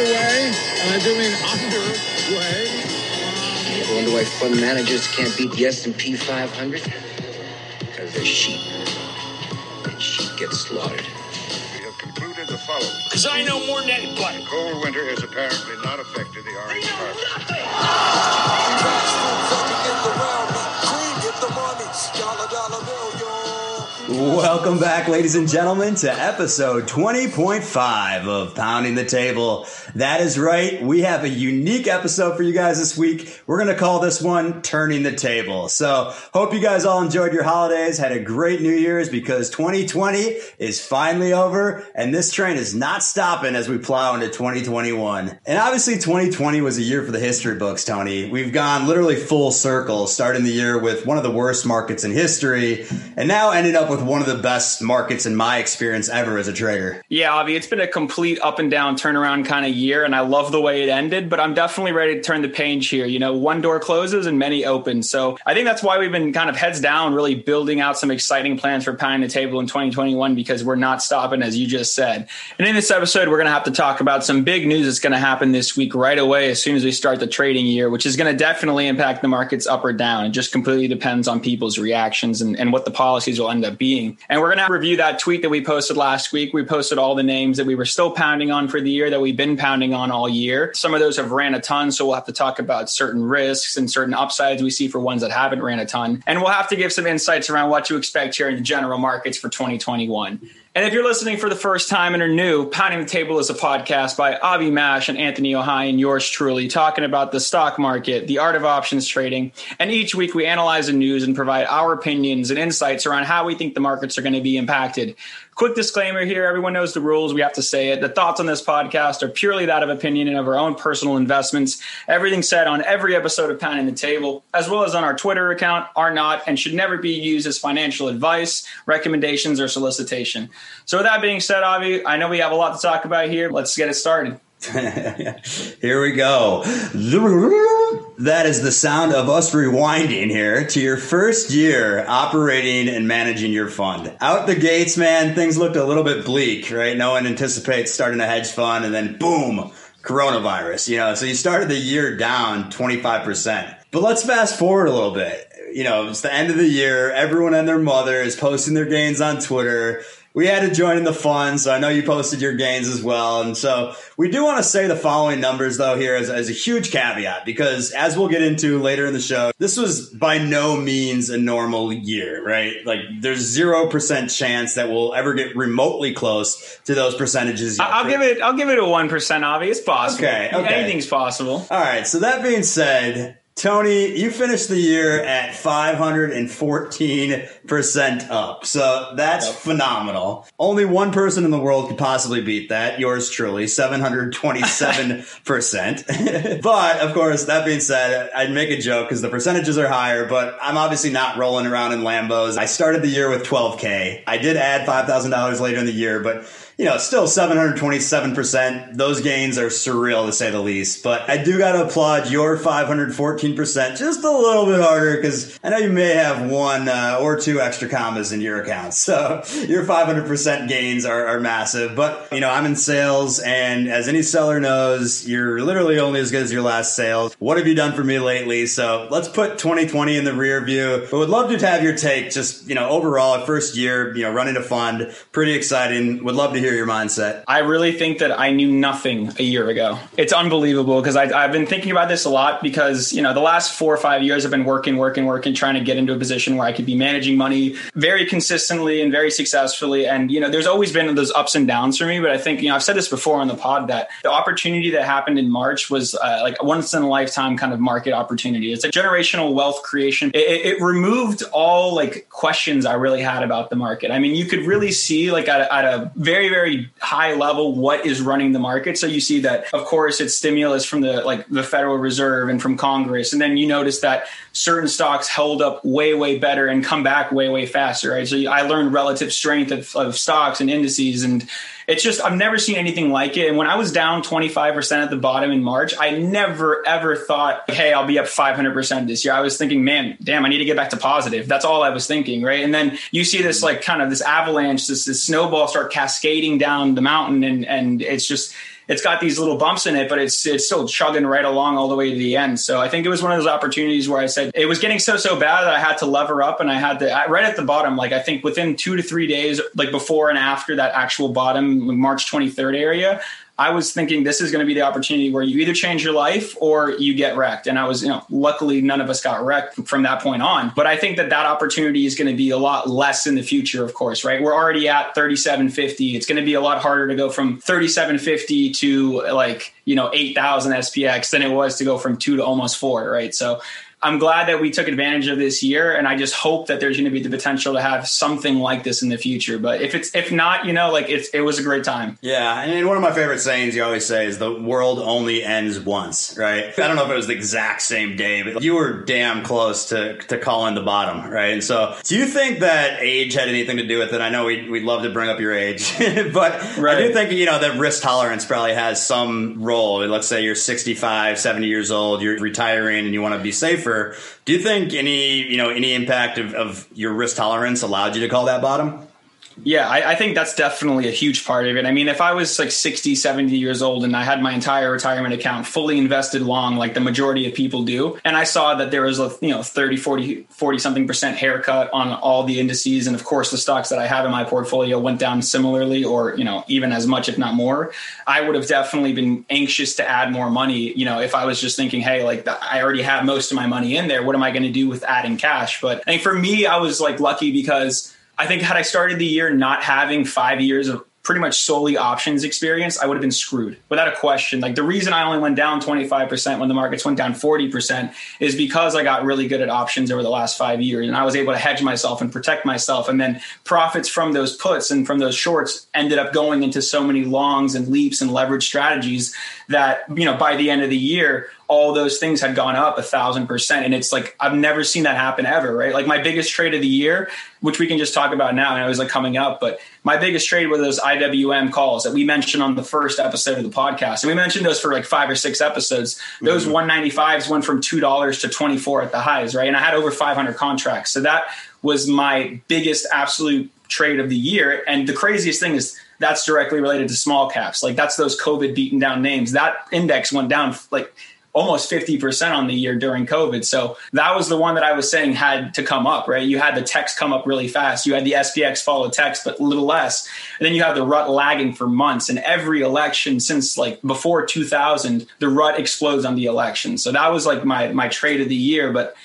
underway, and I do mean underway. I wonder why fund managers can't beat the S&P 500? Because they're sheep. And sheep get slaughtered. We have concluded the following. Because I know more than anybody. Cold winter has apparently not affected the orange carpet. Welcome back, ladies and gentlemen, to episode 20.5 of Pounding the Table. That is right. We have a unique episode for you guys this week. We're going to call this one Turning the Table. So, hope you guys all enjoyed your holidays, had a great New Year's because 2020 is finally over and this train is not stopping as we plow into 2021. And obviously, 2020 was a year for the history books, Tony. We've gone literally full circle, starting the year with one of the worst markets in history and now ended up with one of the best markets in my experience ever as a trader. Yeah, Avi, it's been a complete up and down turnaround kind of year, and I love the way it ended, but I'm definitely ready to turn the page here. You know, one door closes and many open. So I think that's why we've been kind of heads down, really building out some exciting plans for Pounding the Table in 2021 because we're not stopping, as you just said. And in this episode, we're going to have to talk about some big news that's going to happen this week right away as soon as we start the trading year, which is going to definitely impact the markets up or down. It just completely depends on people's reactions and, and what the policies will end up being. And we're going to review that tweet that we posted last week. We posted all the names that we were still pounding on for the year that we've been pounding on all year. Some of those have ran a ton. So we'll have to talk about certain risks and certain upsides we see for ones that haven't ran a ton. And we'll have to give some insights around what to expect here in the general markets for 2021. And if you're listening for the first time and are new, Pounding the Table is a podcast by Avi Mash and Anthony Ohai and yours truly, talking about the stock market, the art of options trading. And each week we analyze the news and provide our opinions and insights around how we think the markets are going to be impacted. Quick disclaimer here everyone knows the rules. We have to say it. The thoughts on this podcast are purely that of opinion and of our own personal investments. Everything said on every episode of Pounding the Table, as well as on our Twitter account, are not and should never be used as financial advice, recommendations, or solicitation. So, with that being said, Avi, I know we have a lot to talk about here. Let's get it started. here we go. That is the sound of us rewinding here to your first year operating and managing your fund. Out the gates, man, things looked a little bit bleak, right? No one anticipates starting a hedge fund and then boom, coronavirus, you know. So you started the year down 25%. But let's fast forward a little bit. You know, it's the end of the year. Everyone and their mother is posting their gains on Twitter we had to join in the fun, so I know you posted your gains as well. And so we do want to say the following numbers, though, here as, as, a huge caveat, because as we'll get into later in the show, this was by no means a normal year, right? Like there's 0% chance that we'll ever get remotely close to those percentages. I'll give it, I'll give it a 1%, obvious possible. Okay, okay. Anything's possible. All right. So that being said, Tony, you finished the year at 514% up. So that's yep. phenomenal. Only one person in the world could possibly beat that. Yours truly, 727%. but of course, that being said, I'd make a joke because the percentages are higher, but I'm obviously not rolling around in Lambos. I started the year with 12K. I did add $5,000 later in the year, but you know, still 727%. Those gains are surreal to say the least. But I do got to applaud your 514% just a little bit harder because I know you may have one uh, or two extra commas in your account. So your 500% gains are, are massive. But, you know, I'm in sales and as any seller knows, you're literally only as good as your last sales. What have you done for me lately? So let's put 2020 in the rear view. But would love to have your take just, you know, overall, first year, you know, running a fund, pretty exciting. Would love to hear hear your mindset. I really think that I knew nothing a year ago. It's unbelievable because I've been thinking about this a lot because, you know, the last four or five years I've been working, working, working, trying to get into a position where I could be managing money very consistently and very successfully. And, you know, there's always been those ups and downs for me. But I think, you know, I've said this before on the pod that the opportunity that happened in March was uh, like once in a lifetime kind of market opportunity. It's a generational wealth creation. It, it, removed all like questions I really had about the market. I mean, you could really see like at at a very, very very high level what is running the market. So you see that, of course, it's stimulus from the like the Federal Reserve and from Congress, and then you notice that certain stocks held up way way better and come back way way faster. Right. So I learned relative strength of, of stocks and indices and it's just I've never seen anything like it. And when I was down 25% at the bottom in March, I never ever thought, hey, I'll be up 500% this year. I was thinking, man, damn, I need to get back to positive. That's all I was thinking, right? And then you see this mm-hmm. like kind of this avalanche, this, this snowball start cascading down the mountain, and and it's just it's got these little bumps in it, but it's it's still chugging right along all the way to the end. So I think it was one of those opportunities where I said it was getting so so bad that I had to lever up and I had to right at the bottom. Like I think within two to three days, like before and after that actual bottom March 23rd area, I was thinking this is going to be the opportunity where you either change your life or you get wrecked. And I was, you know, luckily none of us got wrecked from that point on. But I think that that opportunity is going to be a lot less in the future, of course, right? We're already at 3750. It's going to be a lot harder to go from 3750 to like, you know, 8000 SPX than it was to go from two to almost four, right? So I'm glad that we took advantage of this year, and I just hope that there's going to be the potential to have something like this in the future. But if it's if not, you know, like it's it was a great time. Yeah, and one of my favorite sayings you always say is the world only ends once, right? I don't know if it was the exact same day, but you were damn close to to calling the bottom, right? And so, do you think that age had anything to do with it? I know we we'd love to bring up your age, but right. I do think you know that risk tolerance probably has some role. Let's say you're 65, 70 years old, you're retiring, and you want to be safer do you think any you know any impact of, of your risk tolerance allowed you to call that bottom? Yeah, I, I, think that's definitely a huge part of it. I mean, if I was like 60, 70 years old and I had my entire retirement account fully invested long, like the majority of people do, and I saw that there was a, you know, 30, 40, 40 something percent haircut on all the indices. And of course, the stocks that I have in my portfolio went down similarly or, you know, even as much, if not more, I would have definitely been anxious to add more money. You know, if I was just thinking, hey, like I already have most of my money in there, what am I going to do with adding cash? But I think for me, I was like lucky because I think had I started the year not having five years of pretty much solely options experience, I would have been screwed without a question. Like the reason I only went down 25% when the markets went down 40% is because I got really good at options over the last five years and I was able to hedge myself and protect myself. And then profits from those puts and from those shorts ended up going into so many longs and leaps and leverage strategies that, you know, by the end of the year, all those things had gone up a thousand percent. And it's like, I've never seen that happen ever, right? Like my biggest trade of the year, which we can just talk about now, and it was like coming up, but my biggest trade were those IWM calls that we mentioned on the first episode of the podcast. And we mentioned those for like five or six episodes. Those mm-hmm. 195s went from $2 to 24 at the highs, right? And I had over 500 contracts. So that was my biggest absolute trade of the year. And the craziest thing is, that's directly related to small caps. Like that's those COVID beaten down names. That index went down like almost 50% on the year during COVID. So that was the one that I was saying had to come up, right? You had the text come up really fast. You had the SPX follow text, but a little less. And then you have the rut lagging for months. And every election since like before 2000, the rut explodes on the election. So that was like my, my trade of the year. But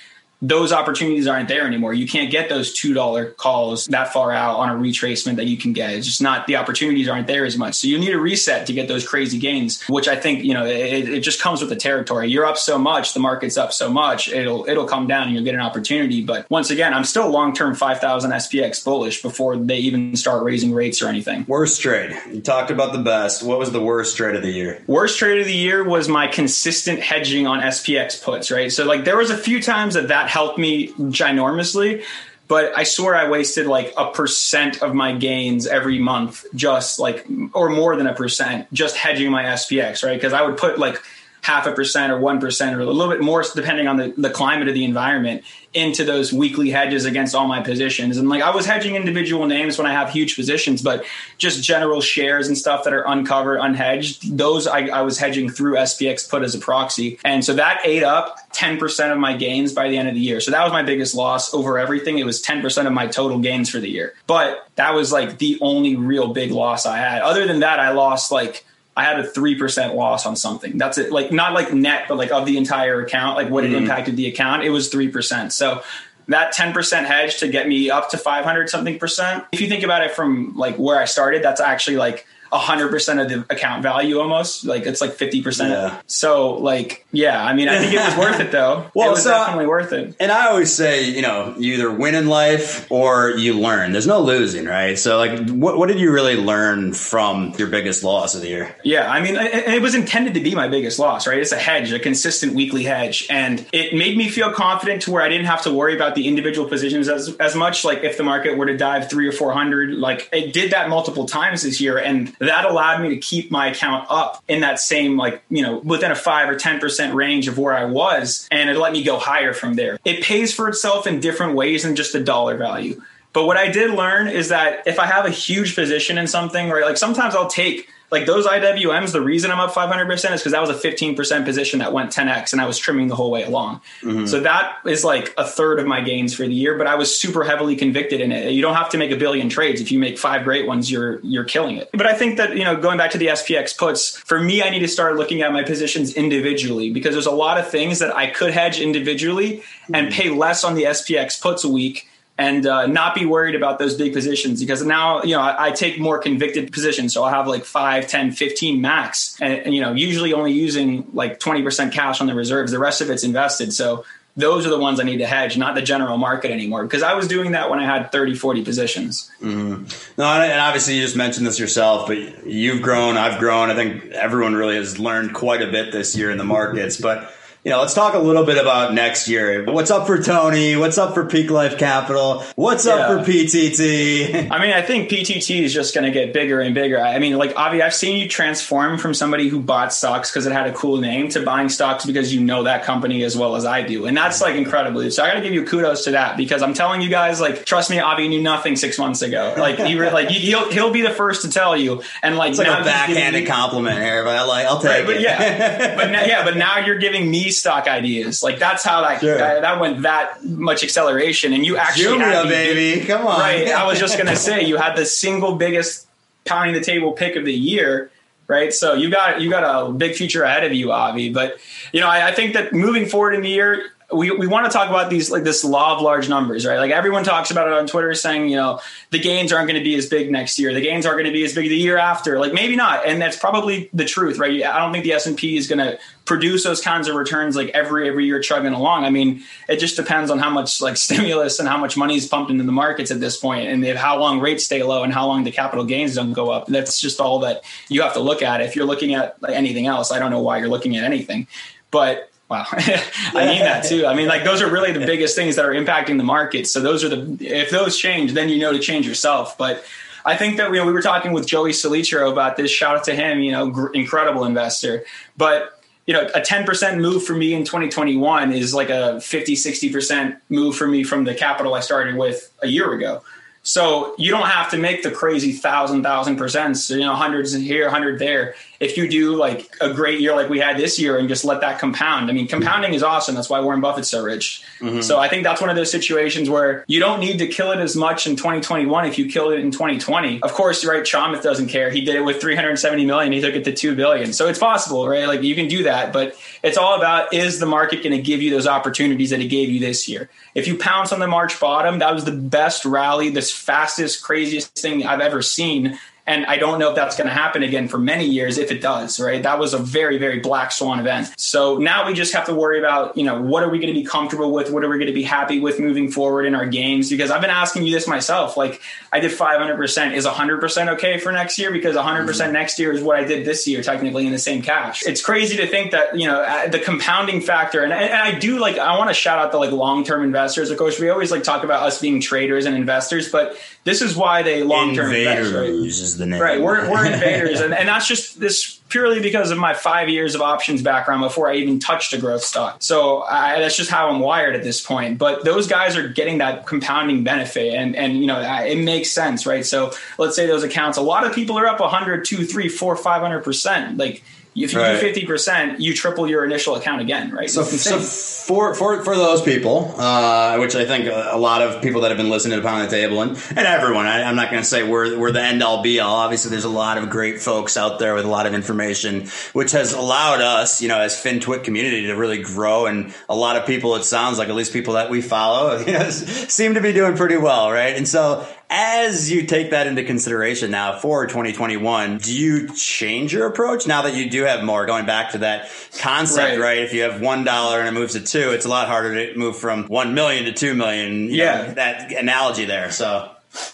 those opportunities aren't there anymore. You can't get those $2 calls that far out on a retracement that you can get. It's just not the opportunities aren't there as much. So you need a reset to get those crazy gains, which I think, you know, it, it, just comes with the territory. You're up so much, the market's up so much, it'll it'll come down and you'll get an opportunity. But once again, I'm still long-term 5,000 SPX bullish before they even start raising rates or anything. Worst trade. You talked about the best. What was the worst trade of the year? Worst trade of the year was my consistent hedging on SPX puts, right? So like there was a few times that that helped me ginormously but I swear I wasted like a percent of my gains every month, just like, or more than a percent, just hedging my SPX, right? Because I would put like half a percent or one percent or a little bit more, depending on the, the climate of the environment, into those weekly hedges against all my positions. And like I was hedging individual names when I have huge positions, but just general shares and stuff that are uncovered, unhedged, those I, I was hedging through SPX put as a proxy. And so that ate up 10% of my gains by the end of the year. So that was my biggest loss over everything. It was 10% of my total gains for the year. But that was like the only real big loss I had. Other than that, I lost like I had a 3% loss on something. That's it. Like not like net, but like of the entire account, like what mm-hmm. it impacted the account, it was 3%. So that 10% hedge to get me up to 500 something percent. If you think about it from like where I started, that's actually like hundred percent of the account value almost. Like it's like fifty percent. Yeah. So like yeah, I mean I think it was worth it though. well, it was so, definitely worth it. And I always say, you know, you either win in life or you learn. There's no losing, right? So like what what did you really learn from your biggest loss of the year? Yeah, I mean it, it was intended to be my biggest loss, right? It's a hedge, a consistent weekly hedge. And it made me feel confident to where I didn't have to worry about the individual positions as as much. Like if the market were to dive three or four hundred, like it did that multiple times this year. And that allowed me to keep my account up in that same like you know within a five or ten percent range of where I was, and it let me go higher from there. It pays for itself in different ways than just the dollar value. But what I did learn is that if I have a huge position in something, right, like sometimes I'll take like those IWMs, the reason I'm up 500% is because that was a 15% position that went 10x and I was trimming the whole way along. Mm-hmm. So that is like a third of my gains for the year, but I was super heavily convicted in it. You don't have to make a billion trades. If you make five great ones, you're, you're killing it. But I think that, you know, going back to the SPX puts, for me, I need to start looking at my positions individually because there's a lot of things that I could hedge individually and pay less on the SPX puts a week and uh, not be worried about those big positions because now you know I, I, take more convicted positions. So i'll have like 5 10 15 max and, and, you know usually only using like 20% cash on the reserves. The rest of it's invested. So those are the ones i need to hedge not the general market anymore because i was doing that when i had 30 40 positions. Mm-hmm. no and obviously you just mentioned this yourself but you've grown i've grown. I think everyone really has learned quite a bit this year in the markets but you know, let's talk a little bit about next year. What's up for Tony? What's up for Peak Life Capital? What's yeah. up for PTT? I mean, I think PTT is just going to get bigger and bigger. I mean, like, Avi, I've seen you transform from somebody who bought stocks because it had a cool name to buying stocks because you know that company as well as I do. And that's like incredible. So I got to give you kudos to that because I'm telling you guys, like, trust me, Avi knew nothing six months ago. Like, he re- like he'll he'll be the first to tell you. And like, it's like a backhanded compliment here, but I like I'll take right, it. But yeah, but now, yeah, but now you're giving me stock ideas. Like that's how that sure. that, that, went that much acceleration, and you actually Jumia, baby, come on. Right, I was just gonna say you had the single biggest pounding the table pick of the year. Right, so you got you got a big future ahead of you, Avi. But you know, I, I think that moving forward in the year, we, we want to talk about these like this law of large numbers, right? Like everyone talks about it on Twitter saying, you know, the gains aren't going to be as big next year. The gains aren't going to be as big the year after. Like maybe not. And that's probably the truth, right? I don't think the S&P is going to produce those kinds of returns like every every year chugging along. I mean, it just depends on how much like stimulus and how much money is pumped into the markets at this point and if how long rates stay low and how long the capital gains don't go up. That's just all that you have to look at. If you're looking at like anything else, I don't know why you're looking at anything. But Wow. I mean that too. I mean, like those are really the biggest things that are impacting the market. So those are the, if those change, then you know to change yourself. But I think that, you know, we were talking with Joey Solitro about this. Shout out to him, you know, gr- incredible investor. But, you know, a 10% move for me in 2021 is like a 50, 60% move for me from the capital I started with a year ago. So you don't have to make the crazy thousand, thousand percent, you know, hundreds here, hundred there. If you do like a great year like we had this year and just let that compound. I mean, compounding is awesome. That's why Warren Buffett's so rich. Mm-hmm. So I think that's one of those situations where you don't need to kill it as much in 2021 if you killed it in 2020. Of course, right, Chamath doesn't care. He did it with 370 million. He took it to 2 billion. So it's possible, right? Like you can do that, but it's all about is the market going to give you those opportunities that it gave you this year? If you pounce on the March bottom, that was the best rally, this fastest, craziest thing I've ever seen and I don't know if that's going to happen again for many years if it does, right? That was a very, very black swan event. So now we just have to worry about, you know, what are we going to be comfortable with? What are we going to be happy with moving forward in our games? Because I've been asking you this myself. Like, I did 500%. Is 100% okay for next year? Because 100% next year is what I did this year, technically in the same cash. It's crazy to think that, you know, uh, the compounding factor, and, and I do like, I want to shout out the like long term investors. Of course, we always like talk about us being traders and investors, but this is why they long term invest. Right? Is the name. Right. We're, we're invaders. and, and that's just this purely because of my five years of options background before I even touched a growth stock. So I, that's just how I'm wired at this point. But those guys are getting that compounding benefit, and and you know it makes sense, right? So let's say those accounts, a lot of people are up 100, 2, 3, 4, 500 percent. Like if you right. do fifty percent, you triple your initial account again, right? So, so for for for those people, uh, which I think a, lot of people that have been listening to Pound the Table and and everyone, I, am not going to say we're we're the end all be all. Obviously, there's a lot of great folks out there with a lot of information, which has allowed us, you know, as FinTwit community to really grow. And a lot of people, it sounds like at least people that we follow, you know, seem to be doing pretty well, right? And so as you take that into consideration now for 2021, do you change your approach now that you do have more? Going back to that concept, right? right? If you have one dollar and it moves to two, it's a lot harder to move from one million to two million. yeah, know, that analogy there. So.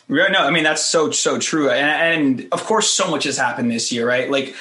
No, I mean that's so so true, and, and of course, so much has happened this year, right? Like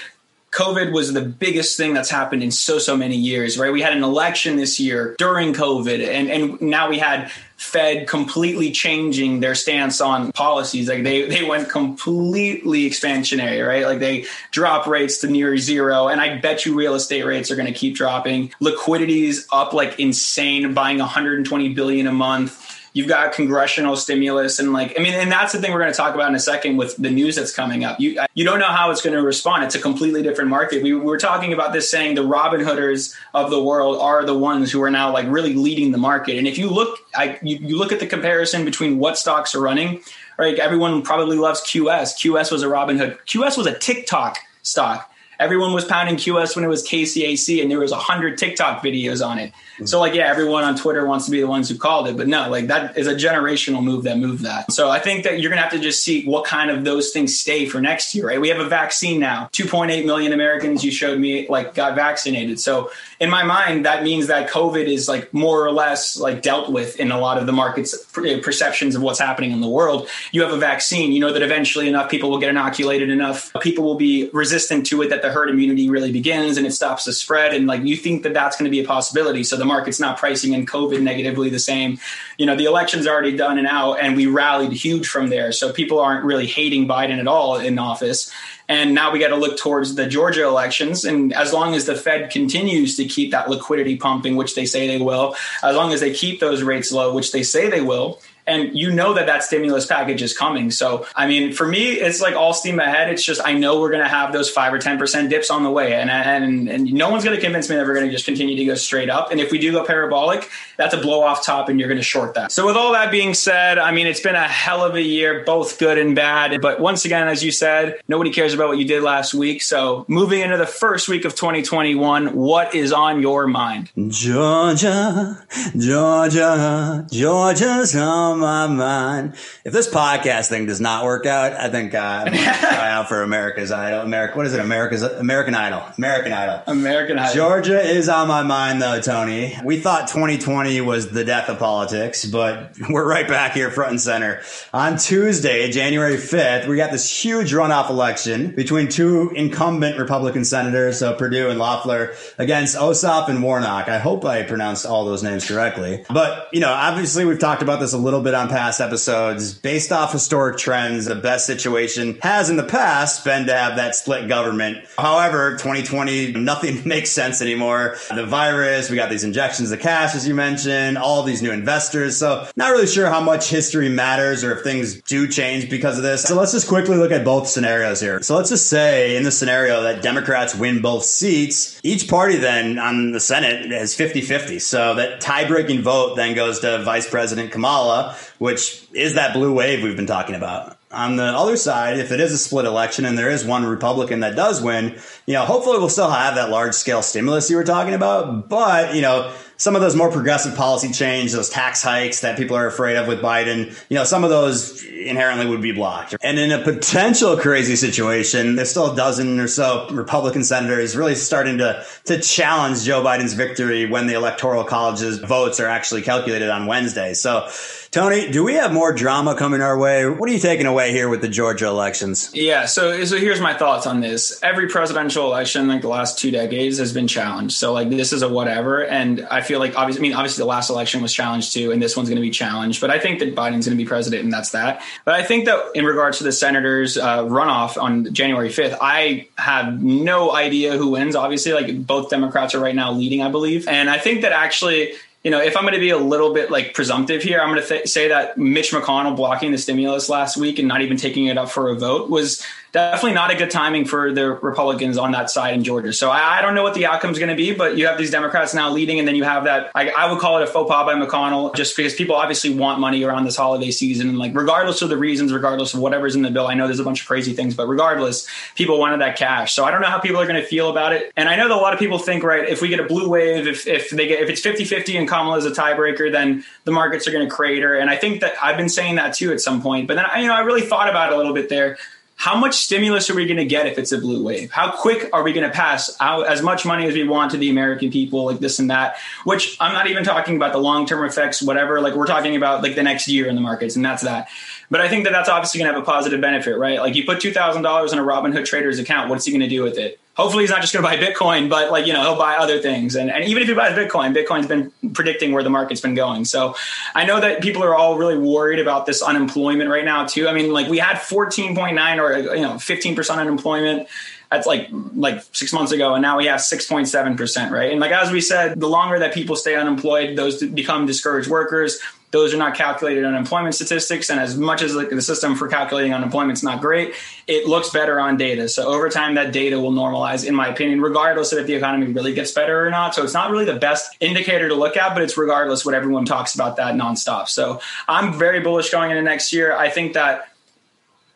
COVID was the biggest thing that's happened in so so many years, right? We had an election this year during COVID, and and now we had Fed completely changing their stance on policies. Like they they went completely expansionary, right? Like they drop rates to near zero, and I bet you real estate rates are going to keep dropping. Liquidity's up like insane, buying 120 billion a month You've got congressional stimulus, and like I mean, and that's the thing we're going to talk about in a second with the news that's coming up. You you don't know how it's going to respond. It's a completely different market. We, we were talking about this, saying the Robin Hooders of the world are the ones who are now like really leading the market. And if you look, I you, you look at the comparison between what stocks are running. Right, everyone probably loves QS. QS was a Robinhood. QS was a TikTok stock everyone was pounding QS when it was KCAC, and there was a hundred TikTok videos on it. Mm-hmm. So like, yeah, everyone on Twitter wants to be the ones who called it, but no, like that is a generational move that moved that. So I think that you're gonna have to just see what kind of those things stay for next year, right? We have a vaccine now. 2.8 million Americans you showed me like got vaccinated. So in my mind, that means that COVID is like more or less like dealt with in a lot of the markets perceptions of what's happening in the world. You have a vaccine, you know that eventually enough people will get inoculated, enough people will be resistant to it that the herd immunity really begins and it stops the spread. And like you think that that's going to be a possibility. So the market's not pricing in COVID negatively the same. You know, the election's already done and out, and we rallied huge from there. So people aren't really hating Biden at all in office. And now we got to look towards the Georgia elections. And as long as the Fed continues to keep that liquidity pumping, which they say they will, as long as they keep those rates low, which they say they will, and you know that that stimulus package is coming. So, I mean, for me, it's like all steam ahead. It's just I know we're going to have those five or ten percent dips on the way, and and and no one's going to convince me that we're going to just continue to go straight up. And if we do go parabolic, that's a blow off top, and you're going to short that. So, with all that being said, I mean, it's been a hell of a year, both good and bad. But once again, as you said, nobody cares about what you did last week. So, moving into the first week of 2021, what is on your mind? Georgia, Georgia, Georgia's on my mind. If this podcast thing does not work out, I think uh, I'm going to try out for America's Idol. America, what is it? America's American Idol. American Idol. American Idol. Georgia is on my mind though, Tony. We thought 2020 was the death of politics, but we're right back here front and center. On Tuesday, January 5th, we got this huge runoff election between two incumbent Republican senators, so Perdue and Loeffler, against Ossoff and Warnock. I hope I pronounced all those names correctly. But, you know, obviously we've talked about this a little bit on past episodes. Based off historic trends, the best situation has in the past been to have that split government. However, 2020, nothing makes sense anymore. The virus, we got these injections of cash, as you mentioned, all these new investors. So not really sure how much history matters or if things do change because of this. So let's just quickly look at both scenarios here. So let's just say in the scenario that Democrats win both seats, each party then on the Senate is 50-50. So that tie-breaking vote then goes to Vice President Kamala, which is that blue wave we've been talking about. On the other side, if it is a split election and there is one Republican that does win, you know, hopefully we'll still have that large scale stimulus you were talking about. But, you know, some of those more progressive policy change, those tax hikes that people are afraid of with Biden, you know, some of those inherently would be blocked. And in a potential crazy situation, there's still a dozen or so Republican senators really starting to, to challenge Joe Biden's victory when the electoral college's votes are actually calculated on Wednesday. So, Tony, do we have more drama coming our way? What are you taking away here with the Georgia elections? Yeah, so so here's my thoughts on this. Every presidential election, like the last two decades, has been challenged. So like this is a whatever, and I feel like obviously, I mean, obviously the last election was challenged too, and this one's going to be challenged. But I think that Biden's going to be president, and that's that. But I think that in regards to the senators' uh, runoff on January 5th, I have no idea who wins. Obviously, like both Democrats are right now leading, I believe, and I think that actually you know, if I'm going to be a little bit like presumptive here, I'm going to th- say that Mitch McConnell blocking the stimulus last week and not even taking it up for a vote was definitely not a good timing for the Republicans on that side in Georgia. So I, I don't know what the outcome is going to be, but you have these Democrats now leading, and then you have that. I, I, would call it a faux pas by McConnell, just because people obviously want money around this holiday season, and like regardless of the reasons, regardless of whatever's in the bill. I know there's a bunch of crazy things, but regardless, people wanted that cash. So I don't know how people are going to feel about it, and I know that a lot of people think, right, if we get a blue wave, if if they get if it's 50-50 and Kamala is a tiebreaker, then the markets are going to crater. And I think that I've been saying that too at some point, but then you know I really thought about it a little bit there how much stimulus are we going to get if it's a blue wave? How quick are we going to pass out as much money as we want to the American people, like this and that? Which I'm not even talking about the long term effects, whatever. Like we're talking about like the next year in the markets, and that's that. But I think that that's obviously going to have a positive benefit, right? Like you put two thousand dollars in a Robinhood trader's account, what's he going to do with it? Hopefully he's not just going to buy Bitcoin, but like, you know, he'll buy other things. And, and even if he buys Bitcoin, Bitcoin's been predicting where the market's been going. So I know that people are all really worried about this unemployment right now too. I mean, like we had 14.9 or, you know, 15% unemployment. That's like like six months ago, and now we have six point seven percent, right? And like as we said, the longer that people stay unemployed, those become discouraged workers those are not calculated unemployment statistics. And as much as like the system for calculating unemployment is not great, it looks better on data. So over time, that data will normalize, in my opinion, regardless of if the economy really gets better or not. So it's not really the best indicator to look at, but it's regardless what everyone talks about that nonstop. So I'm very bullish going into next year. I think that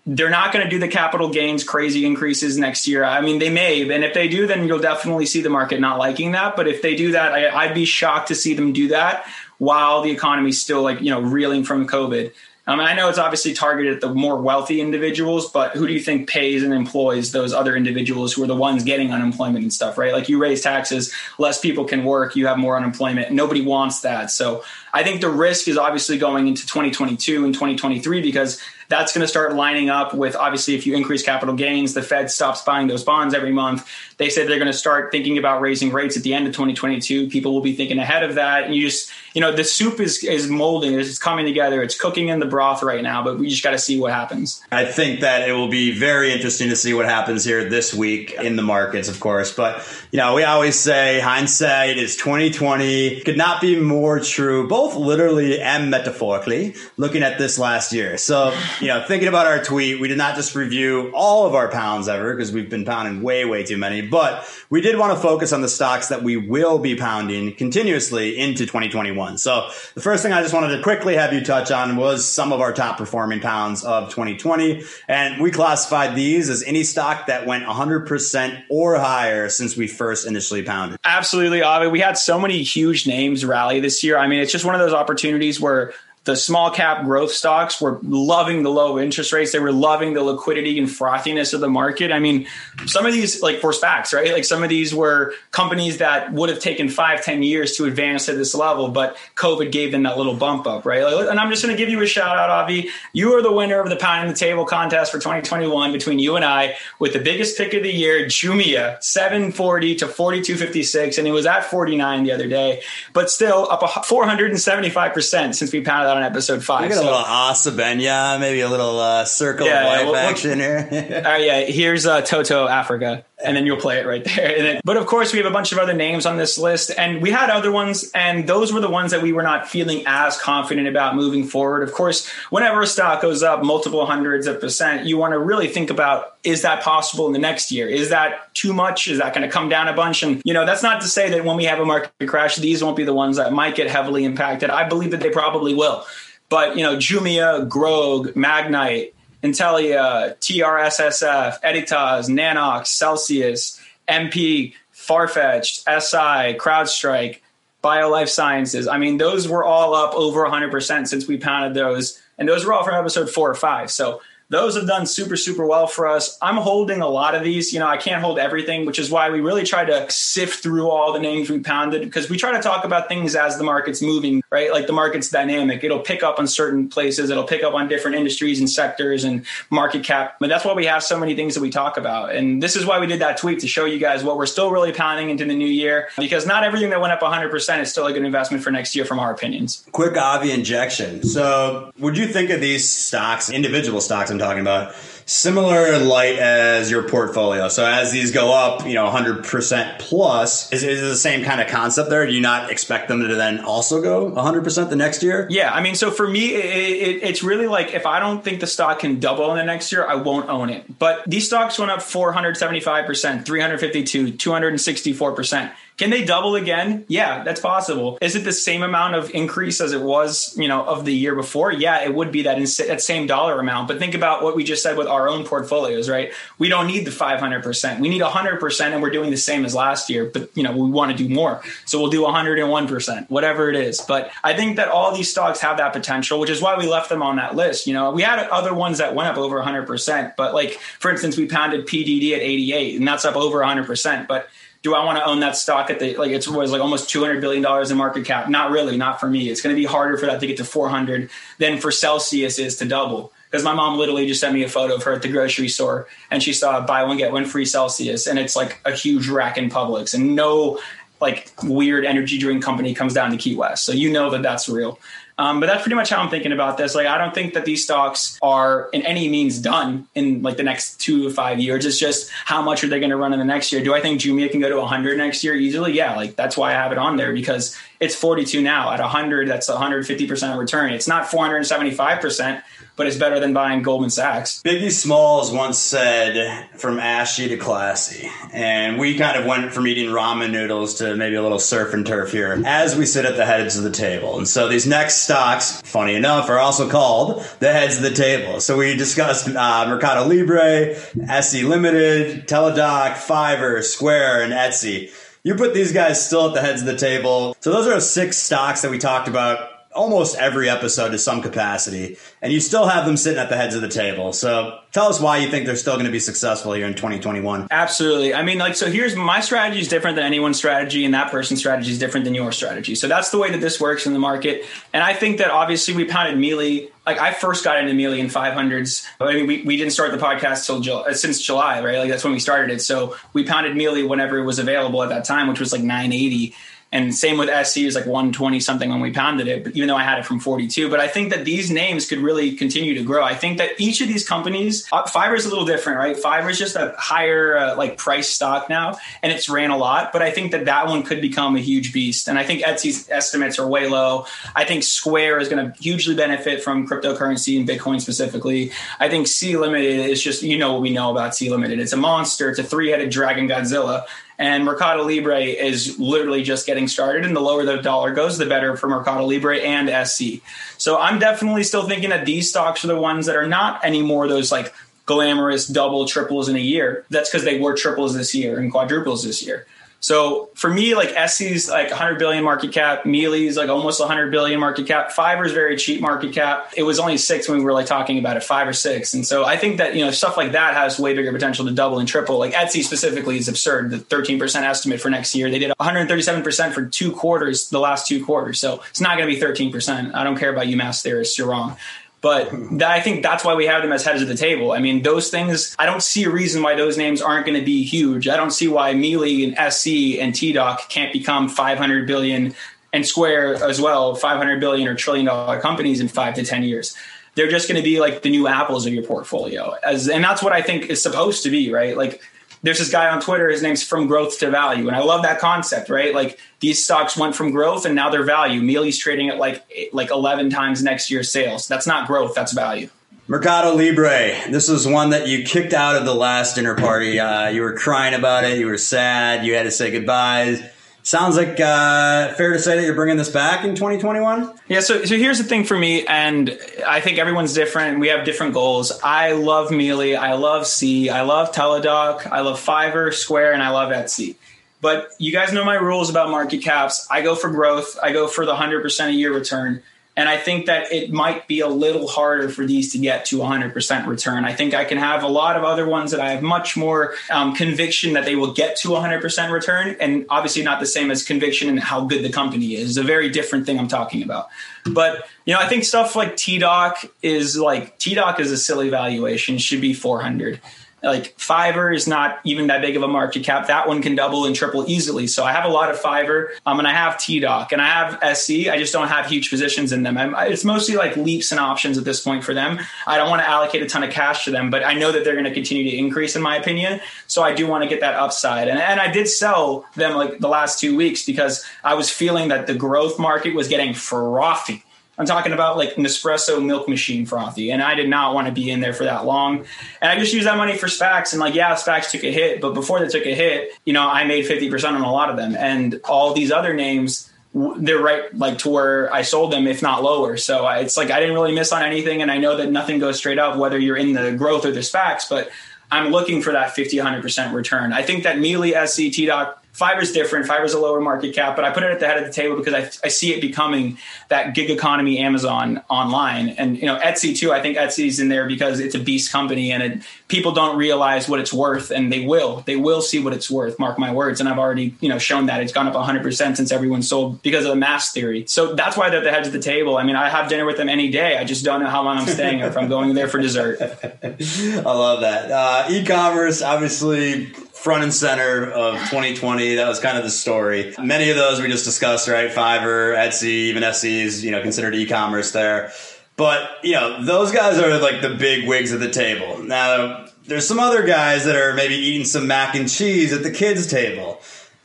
they're not going to do the capital gains crazy increases next year. I mean, they may, and if they do, then you'll definitely see the market not liking that. But if they do that, I, would be shocked to see them do that while the economy's still like you know reeling from COVID. Um, I know it's obviously targeted at the more wealthy individuals, but who do you think pays and employs those other individuals who are the ones getting unemployment and stuff, right? Like you raise taxes, less people can work, you have more unemployment. Nobody wants that. So I think the risk is obviously going into 2022 and 2023 because that's going to start lining up with obviously if you increase capital gains, the Fed stops buying those bonds every month. They said they're going to start thinking about raising rates at the end of 2022. People will be thinking ahead of that. And you just, you know, the soup is is molding, it's coming together, it's cooking in the broth right now, but we just got to see what happens. I think that it will be very interesting to see what happens here this week in the markets, of course. But, you know, we always say hindsight is 2020. Could not be more true, both literally and metaphorically, looking at this last year. So, you know, thinking about our tweet, we did not just review all of our pounds ever because we've been pounding way, way too many, but we did want to focus on the stocks that we will be pounding continuously into 2021. So the first thing I just wanted to quickly have you touch on was some of our top performing pounds of 2020. And we classified these as any stock that went 100% or higher since we first initially pounded. Absolutely, Avi. We had so many huge names rally this year. I mean, it's just one of those opportunities where the small cap growth stocks were loving the low interest rates. They were loving the liquidity and frothiness of the market. I mean, some of these, like for SPACs, right? Like some of these were companies that would have taken five, ten years to advance to this level, but COVID gave them that little bump up, right? And I'm just going to give you a shout out, Avi. You are the winner of the pound the table contest for 2021 between you and I with the biggest pick of the year, Jumia, 740 to 4256. And it was at 49 the other day, but still up 475% since we pounded on episode five. We got so, a little Asabenya, maybe a little uh, circle yeah, of life yeah, we'll, action here. all right, yeah. Here's uh, Toto Africa and then you'll play it right there. Then, but of course, we have a bunch of other names on this list, and we had other ones, and those were the ones that we were not feeling as confident about moving forward. Of course, whenever a stock goes up multiple hundreds of percent, you want to really think about is that possible in the next year? Is that too much? Is that going to come down a bunch? And you know, that's not to say that when we have a market crash, these won't be the ones that might get heavily impacted. I believe that they probably will. But you know, Jumia, Grog, Magnite, Intellia, TRSSF, Editas, Nanox, Celsius, MP, Farfetched, SI, CrowdStrike, BioLife Sciences. I mean, those were all up over 100% since we pounded those. And those were all from episode four or five. So those have done super super well for us. I'm holding a lot of these. You know i can't hold everything which is why we really try to sift through all the names we pounded because we try to talk about things as the market's moving right? Like the market's dynamic. It'll pick up on certain places. It'll pick up on different industries and sectors and market cap. But that's why we have so many things that we talk about. And this is why we did that tweet to show you guys what we're still really pounding into the new year because not everything that went up 100% is still a good investment for next year from our opinions. Quick avi injection so would you think of these stocks individual stocks I'm talking about, similar light as your portfolio. So as these go up, you know, 100% plus, is, is the same kind of concept there? Do you not expect them to then also go 100% the next year? Yeah. I mean, so for me, it, it, it's really like if I don't think the stock can double in the next year, I won't own it. But these stocks went up 475%, 352, 264%. Can they double again? Yeah, that's possible. Is it the same amount of increase as it was, you know, of the year before? Yeah, it would be that ins- that same dollar amount. But think about what we just said with our own portfolios, right? We don't need the 500%. We need 100% and we're doing the same as last year, but you know, we want to do more. So we'll do 101%, whatever it is. But I think that all these stocks have that potential, which is why we left them on that list. You know, we had other ones that went up over 100%, but like for instance, we pounded PDD at 88 and that's up over 100%, but do I want to own that stock at the like it was like almost 200 billion dollars in market cap? Not really, not for me. It's going to be harder for that to get to 400 than for Celsius is to double. Because my mom literally just sent me a photo of her at the grocery store and she saw buy one get one free Celsius and it's like a huge rack in Publix and no like weird energy drink company comes down to Key West. So you know that that's real. Um, but that's pretty much how I'm thinking about this. Like, I don't think that these stocks are in any means done in like the next two to five years. It's just how much are they going to run in the next year? Do I think Jumia can go to 100 next year easily? Yeah, like that's why I have it on there because it's 42 now at 100 that's 150% return it's not 475% but it's better than buying goldman sachs Biggie Smalls once said, "From ashy to classy," and we kind of went from eating ramen noodles to maybe a little surf and turf here as we sit at the heads of the table. And so these next stocks, funny enough, are also called the heads of the table. So we discussed uh, Mercado Libre, SE Limited, Teladoc, Fiverr, Square, and Etsy. You put these guys still at the heads of the table. So those are six stocks that we talked about almost every episode to some capacity, and you still have them sitting at the heads of the table. So tell us why you think they're still going to be successful here in 2021. Absolutely. I mean, like, so here's my strategy is different than anyone's strategy, and that person's strategy is different than your strategy. So that's the way that this works in the market. And I think that obviously we pounded Mealy. Like I first got into Mealy in 500s. I mean, we, we didn't start the podcast till July, uh, since July, right? Like that's when we started it. So we pounded Mealy whenever it was available at that time, which was like 980. And same with SC is like 120 something when we pounded it, but even though I had it from 42. But I think that these names could really continue to grow. I think that each of these companies, uh, Fiverr is a little different, right? Fiverr is just a higher uh, like price stock now, and it's ran a lot. But I think that that one could become a huge beast. And I think Etsy's estimates are way low. I think Square is going to hugely benefit from cryptocurrency and Bitcoin specifically. I think Sea Limited is just you know what we know about Sea Limited. It's a monster. It's a three headed dragon Godzilla. And Mercado Libre is literally just getting started. And the lower the dollar goes, the better for Mercado Libre and SC. So I'm definitely still thinking that these stocks are the ones that are not anymore those like glamorous double triples in a year. That's because they were triples this year and quadruples this year. So for me, like SC's like 100 billion market cap, Mealy's like almost 100 billion market cap. Fiverr's very cheap market cap. It was only six when we were like talking about it, five or six. And so I think that you know stuff like that has way bigger potential to double and triple. Like Etsy specifically is absurd. The 13 percent estimate for next year, they did 137 percent for two quarters, the last two quarters. So it's not going to be 13 percent. I don't care about you math theorists. You're wrong. But that, I think that's why we have them as heads of the table. I mean, those things, I don't see a reason why those names aren't going to be huge. I don't see why Mealy and SC and TDoc can't become 500 billion and Square as well, 500 billion or trillion dollar companies in five to 10 years. They're just going to be like the new apples of your portfolio. As, and that's what I think is supposed to be, right? Like, there's this guy on Twitter, his name's From Growth to Value. And I love that concept, right? Like these stocks went from growth and now they're value. Mealy's trading at like like 11 times next year's sales. That's not growth, that's value. Mercado Libre. This was one that you kicked out of the last dinner party. Uh, you were crying about it. You were sad. You had to say goodbyes. Sounds like uh, fair to say that you're bringing this back in 2021. Yeah, so so here's the thing for me, and I think everyone's different. We have different goals. I love Mealy, I love Sea, I love Teladoc, I love Fiverr, Square, and I love Etsy. But you guys know my rules about market caps. I go for growth. I go for the 100% a year return. And I think that it might be a little harder for these to get to 100% return. I think I can have a lot of other ones that I have much more um, conviction that they will get to 100% return. And obviously, not the same as conviction in how good the company is. It's a very different thing I'm talking about. But, you know, I think stuff like TDoc is like, TDoc is a silly valuation, should be 400 like Fiverr is not even that big of a market cap. That one can double and triple easily. So I have a lot of Fiverr, um, and I have TDoc, and I have SC. I just don't have huge positions in them. I'm, it's mostly like leaps and options at this point for them. I don't want to allocate a ton of cash to them, but I know that they're going to continue to increase, in my opinion. So I do want to get that upside, and, and I did sell them like the last two weeks because I was feeling that the growth market was getting frothy. I'm talking about like Nespresso milk machine frothy, and I did not want to be in there for that long. And I just used that money for SPACs, and like, yeah, SPACs took a hit, but before they took a hit, you know, I made 50% on a lot of them, and all these other names, they're right like to where I sold them, if not lower. So I, it's like I didn't really miss on anything, and I know that nothing goes straight up, whether you're in the growth or the SPACs, but I'm looking for that 50, 100% return. I think that Mealy, SC, TDoc, Fiverr's different. Fiverr's a lower market cap, but I put it at the head of the table because I, I see it becoming that gig economy Amazon online. And, you know, Etsy too. I think Etsy's in there because it's a beast company and it, people don't realize what it's worth and they will. They will see what it's worth, mark my words. And I've already, you know, shown that it's gone up 100% since everyone sold because of the mass theory. So that's why they're at the head of the table. I mean, I have dinner with them any day. I just don't know how long I'm staying or if I'm going there for dessert. I love that. Uh, e-commerce, obviously front and center of 2020. That was kind of the story. Many of those we just discussed, right? Fiverr, Etsy, even SC's, you know, considered e-commerce there. But, you know, those guys are like the big wigs at the table. Now, there's some other guys that are maybe eating some mac and cheese at the kids' table.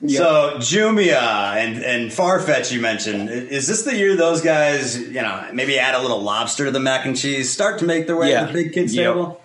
So Jumia and and Farfetch, you mentioned, is this the year those guys, you know, maybe add a little lobster to the mac and cheese, start to make their way Yeah. to the big kids Yep. table?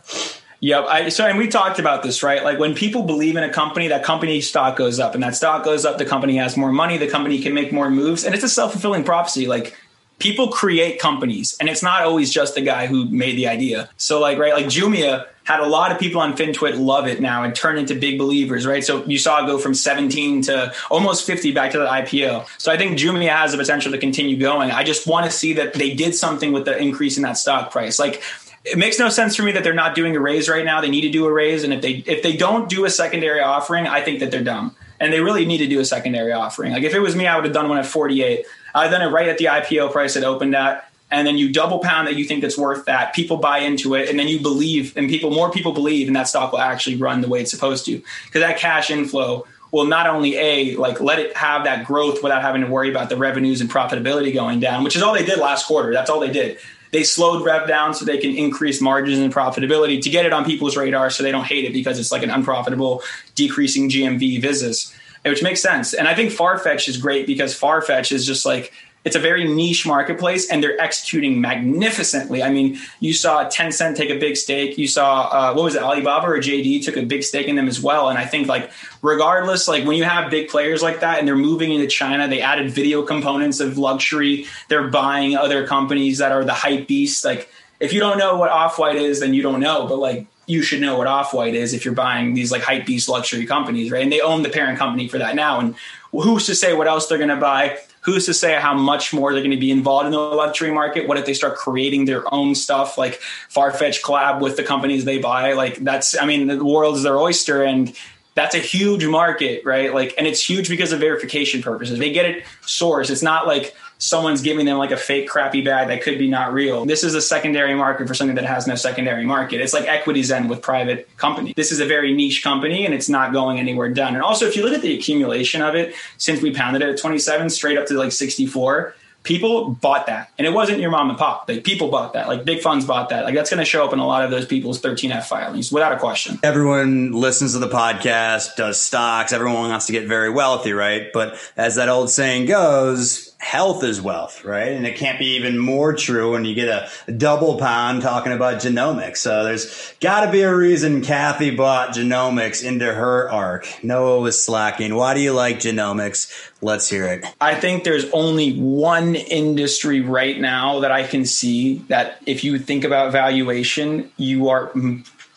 Yep. I, so, and we talked about this, right? Like when people believe in a company, that company stock goes up, and that stock goes up. The company has more money. The company can make more moves, and it's a self fulfilling prophecy. Like people create companies, and it's not always just the guy who made the idea. So, like, right, like Jumia had a lot of people on FinTwit love it now and turn into big believers, right? So you saw it go from 17 to almost 50 back to the IPO. So I think Jumia has the potential to continue going. I just want to see that they did something with the increase in that stock price. Like it makes no sense for me that they're not doing a raise right now. They need to do a raise, and if they if they don't do a secondary offering, I think that they're dumb. And they really need to do a secondary offering. Like if it was me, I would have done one at 48. I'd done it right at the IPO price it opened at, and then you double pound that you think it's worth that. People buy into it, and then you believe, and people more people believe, and that stock will actually run the way it's supposed to because that cash inflow will not only a like let it have that growth without having to worry about the revenues and profitability going down, which is all they did last quarter. That's all they did. They slowed rev down so they can increase margins and profitability to get it on people's radar so they don't hate it because it's like an unprofitable, decreasing GMV business, which makes sense. And I think Farfetch is great because Farfetch is just like it's a very niche marketplace and they're executing magnificently. I mean, you saw Tencent take a big stake. You saw uh, what was it, Alibaba or JD took a big stake in them as well. And I think like regardless, like when you have big players like that and they're moving into China, they added video components of luxury. They're buying other companies that are the hype beasts. Like if you don't know what Off White is, then you don't know. But like you should know what Off White is if you're buying these like hype beast luxury companies, right? And they own the parent company for that now. And who's to say what else they're going to buy? Who's to say how much more they're going to be involved in the luxury market? What if they start creating their own stuff, like Farfetch collab with the companies they buy? Like that's, I mean, the world is their oyster, and that's a huge market, right? Like, and it's huge because of verification purposes. They get it sourced. It's not like someone's giving them like a fake crappy bag that could be not real. This is a secondary market for something that has no secondary market. It's like EquityZen with private company. This is a very niche company and it's not going anywhere done. And also if you look at the accumulation of it since we pounded it at 27 straight up to like 64, people bought that. And it wasn't your mom and pop. Like people bought that. Like big funds bought that. Like that's going to show up in a lot of those people's 13F filings without a question. Everyone listens to the podcast, does stocks. Everyone wants to get very wealthy, right? But as that old saying goes, health is wealth, right? And it can't be even more true when you get a double pound talking about genomics. So there's got to be a reason Cathie bought genomics into her ARK. Noah was slacking. Why do you like genomics? Let's hear it. I think there's only one industry right now that I can see that if you think about valuation, you are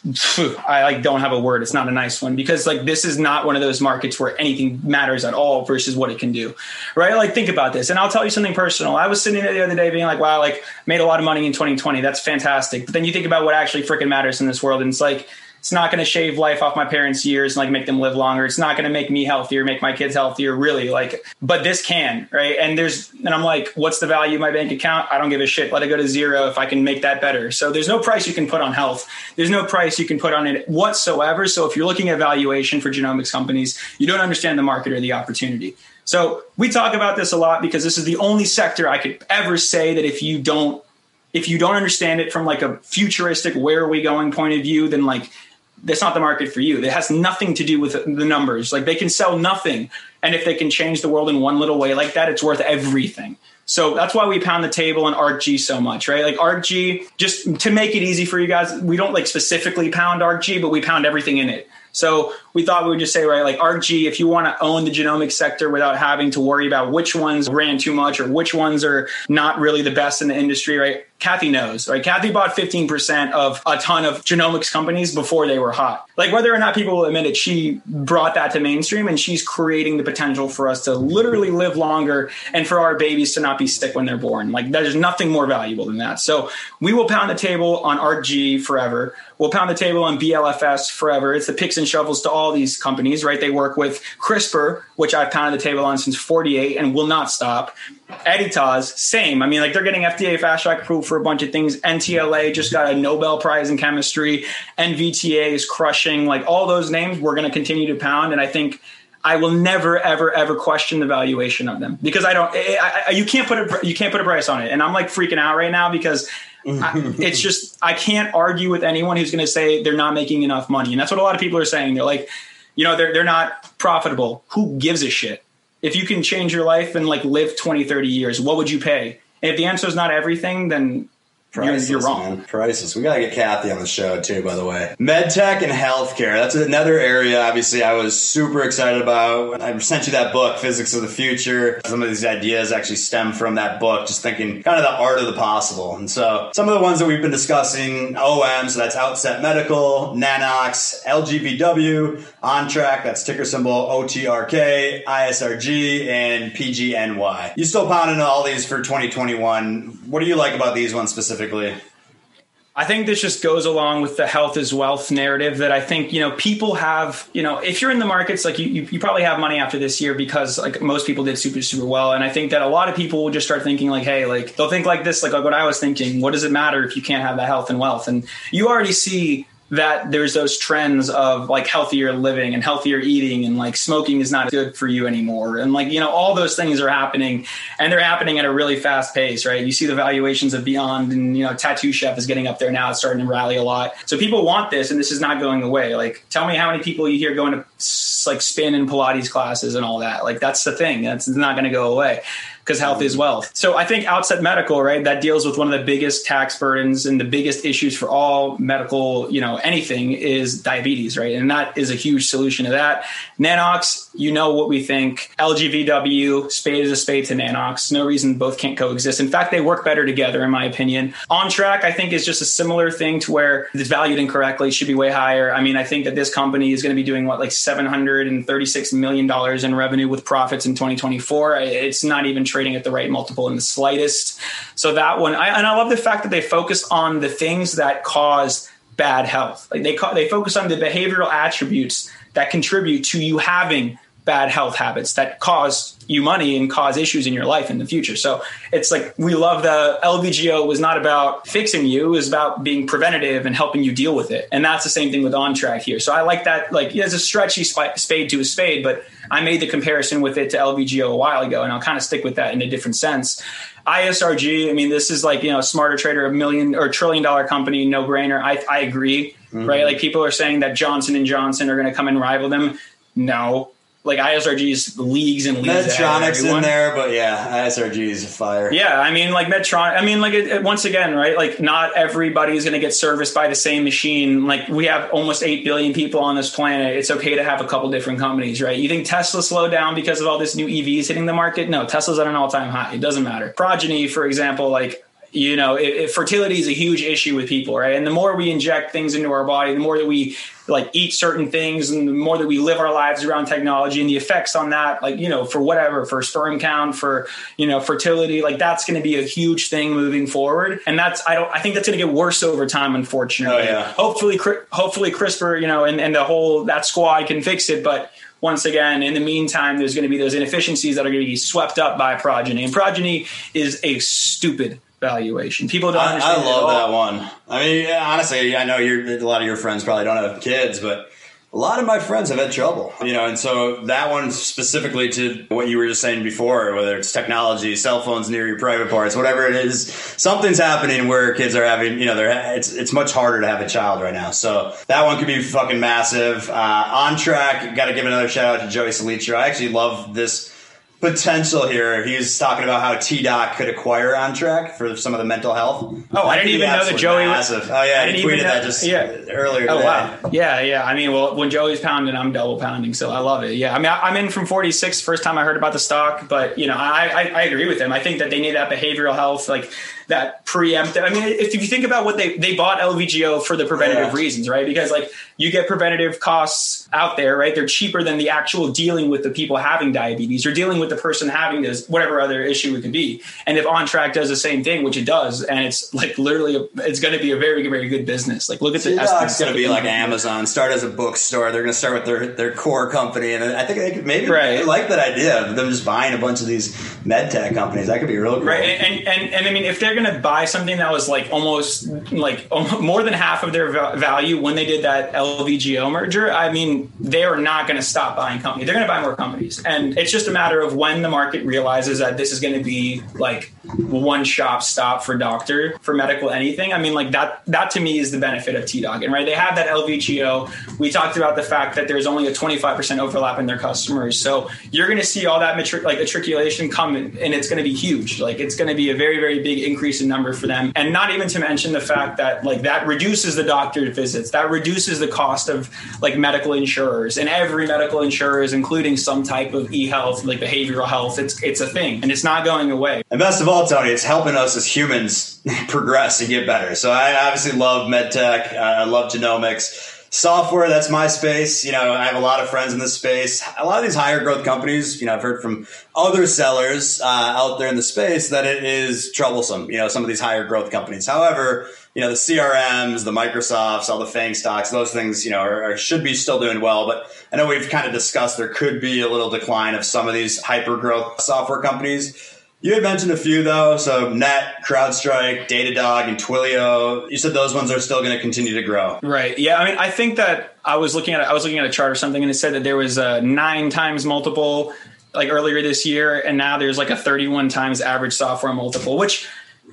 I like don't have a word. It's not a nice one because like this is not one of those markets where anything matters at all versus what it can do. Right? Like think about this. And I'll tell you something personal. I was sitting there the other day being like, wow, like made a lot of money in 2020. That's fantastic. But then you think about what actually freaking matters in this world and it's like it's not going to shave life off my parents' years and like make them live longer. It's not going to make me healthier, make my kids healthier, really. Like, but this can, right? And there's, and I'm like, what's the value of my bank account? I don't give a shit. Let it go to zero if I can make that better. So there's no price you can put on health. There's no price you can put on it whatsoever. So if you're looking at valuation for genomics companies, you don't understand the market or the opportunity. So we talk about this a lot because this is the only sector I could ever say that if you don't if you don't understand it from like a futuristic where are we going point of view then like that's not the market for you. It has nothing to do with the numbers. Like they can sell nothing. And if they can change the world in one little way like that, it's worth everything. So that's why we pound the table on ARKG so much, right? Like ARKG, just to make it easy for you guys, we don't like specifically pound ARKG, but we pound everything in it. So we thought we would just say, right, like ARKG, if you want to own the genomic sector without having to worry about which ones ran too much or which ones are not really the best in the industry, right? Cathie knows, right? Cathie bought 15% of a ton of genomics companies before they were hot. Like whether or not people will admit it, she brought that to mainstream and she's creating the potential for us to literally live longer and for our babies to not be sick when they're born. Like there's nothing more valuable than that. So we will pound the table on ARKG forever. We'll pound the table on BLFS forever. It's the picks and shovels to all these companies, right? They work with CRISPR, which I've pounded the table on since 48 and will not stop. Editas, same. I mean, like they're getting FDA fast track approved for a bunch of things. NTLA just got a Nobel Prize in chemistry. NVTA is crushing. Like all those names, we're going to continue to pound. And I think I will never, ever, ever question the valuation of them because I don't. Eh, I, I, you can't put a you can't put a price on it. And I'm like freaking out right now because I, it's just I can't argue with anyone who's going to say they're not making enough money. And that's what a lot of people are saying. They're like you know, they're they're not profitable. Who gives a shit? If you can change your life and like live 20, 30 years, what would you pay? And if the answer is not everything, then Priceless, you're, you're wrong. Man. Priceless. We gotta get Cathie on the show too, by the way. MedTech and healthcare. That's another area. Obviously, I was super excited about. I sent you that book, Physics of the Future. Some of these ideas actually stem from that book. Just thinking, kind of the art of the possible. And so, some of the ones that we've been discussing: OM. So that's Outset Medical, Nanox, LGVW, Ontrak. That's ticker symbol OTRK, ISRG, and PGNY. You still pounding all these for 2021. What do you like about these ones specifically? Specifically? I think this just goes along with the health is wealth narrative that I think, you know, people have, you know, if you're in the markets, like you, you, probably have money after this year because like most people did super, super well. And I think that a lot of people will just start thinking like, hey, like they'll think like this, like, like what I was thinking, what does it matter if you can't have the health and wealth? And you already see that there's those trends of like healthier living and healthier eating and like smoking is not good for you anymore. And like you know all those things are happening and they're happening at a really fast pace right? You see the valuations of beyond and you know Tattooed Chef is getting up there now. It's starting to rally a lot. So people want this and this is not going away. Like tell me how many people you hear going to like spin and pilates classes and all that. Like that's the thing. That's not going to go away because health is wealth. So I think Outset Medical, right, that deals with one of the biggest tax burdens and the biggest issues for all medical, you know, anything is diabetes, right? And that is a huge solution to that. Nanox, you know what we think. LGVW, spade is a spade to Nanox. No reason both can't coexist. In fact, they work better together, in my opinion. Ontrak, I think, is just a similar thing to where it's valued incorrectly, should be way higher. I mean, I think that this company is going to be doing what, like $736 million in revenue with profits in 2024. It's not even trading at the right multiple in the slightest. So that one, I, and I love the fact that they focus on the things that cause bad health. Like they they focus on the behavioral attributes that contribute to you having bad health habits that cause you money and cause issues in your life in the future. So it's like we love the LVGO was not about fixing you, it was about being preventative and helping you deal with it. And that's the same thing with Ontrak here. So I like that. Like it's a stretchy spade to a spade, but I made the comparison with it to LVGO a while ago, and I'll kind of stick with that in a different sense. ISRG, I mean, this is like, you know, smarter trader, a million or trillion dollar company, no brainer. I, I agree, mm-hmm. right? Like people are saying that Johnson and Johnson are going to come and rival them. No, like ISRG's leagues and leagues. Medtronic's in there, but yeah, ISRG's fire. Yeah, I mean, like Medtronic. I mean, like it, it, once again, right? Like not everybody is going to get serviced by the same machine. Like we have almost eight billion people on this planet. It's okay to have a couple different companies, right? You think Tesla slowed down because of all this new EVs hitting the market? No, Tesla's at an all time high. It doesn't matter. Progyny, for example, like you know, it, it, fertility is a huge issue with people, right? And the more we inject things into our body, the more that we like eat certain things, and the more that we live our lives around technology, and the effects on that, like you know, for whatever, for sperm count, for you know, fertility, like that's going to be a huge thing moving forward. And that's I don't I think that's going to get worse over time, unfortunately. Oh, yeah. Hopefully, hopefully CRISPR, you know, and, and the whole that squad can fix it, but once again, in the meantime, there's going to be those inefficiencies that are going to be swept up by Progyny. And Progyny is a stupid valuation. People don't. I, I love that one. I mean, yeah, honestly, I know you're, a lot of your friends probably don't have kids, but a lot of my friends have had trouble, you know, and so that one specifically to what you were just saying before, whether it's technology, cell phones near your private parts, whatever it is, something's happening where kids are having, you know, they're it's it's much harder to have a child right now. So that one could be fucking massive. Uh, Ontrak, got to give another shout out to Joey Solitro. I actually love this potential here. He was talking about how T Doc could acquire Ontrak for some of the mental health. Oh, I didn't even know that Joey massive. Was, oh yeah, I didn't he tweeted that just yeah. earlier. Oh wow, yeah, yeah. I mean, well, when Joey's pounding, I'm double pounding, so I love it. Yeah, I mean, I, am in from 46. First time I heard about the stock, but you know, I, I I agree with him. I think that they need that behavioral health, like that preemptive. I mean, if you think about what they they bought LVGO for the preventative yeah. reasons, right? Because like you get preventative costs out there, right? They're cheaper than the actual dealing with the people having diabetes. You're dealing with the person having this, whatever other issue it could be. And if Ontrak does the same thing, which it does, and it's like literally, a, it's going to be a very very good business. Like look at the. It's going to be like Amazon. Start as a bookstore. They're going to start with their their core company, and I think they could maybe right. Like that idea of them just buying a bunch of these med tech companies. That could be real cool. Right, and and, and I mean, if they're going to buy something that was like almost like more than half of their value when they did that LVGO merger, I mean, they are not going to stop buying companies. They're going to buy more companies. And it's just a matter of when the market realizes that this is going to be like one shop stop for doctor, for medical anything. I mean, like that, that to me is the benefit of T-Dog. And right, they have that LVGO. We talked about the fact that there's only a 25% overlap in their customers. So you're going to see all that matric- like matriculation come and it's going to be huge. Like it's going to be a very, very big increase in number for them. And not even to mention the fact that like that reduces the doctor visits, that reduces the cost of like medical insurers and every medical insurer is including some type of e-health, like behavioral health. It's, it's a thing and it's not going away. And best of all, Tony, it's helping us as humans progress and get better. So I obviously love medtech. I love genomics software that's my space. You know i have a lot of friends in this space. A lot of these higher growth companies you know i've heard from other sellers uh, out there in the space that it is troublesome you know some of these higher growth companies. However you know the crms the microsofts all the fang stocks those things you know are, are, should be still doing well. But i know we've kind of discussed there could be a little decline of some of these hyper growth software companies you had mentioned a few though, so Net, CrowdStrike, Datadog, and Twilio. You said those ones are still going to continue to grow. Right. Yeah. I mean, I think that I was looking at I was looking at a chart or something, and it said that there was a nine times multiple like earlier this year, and now there's like a 31 times average software multiple, which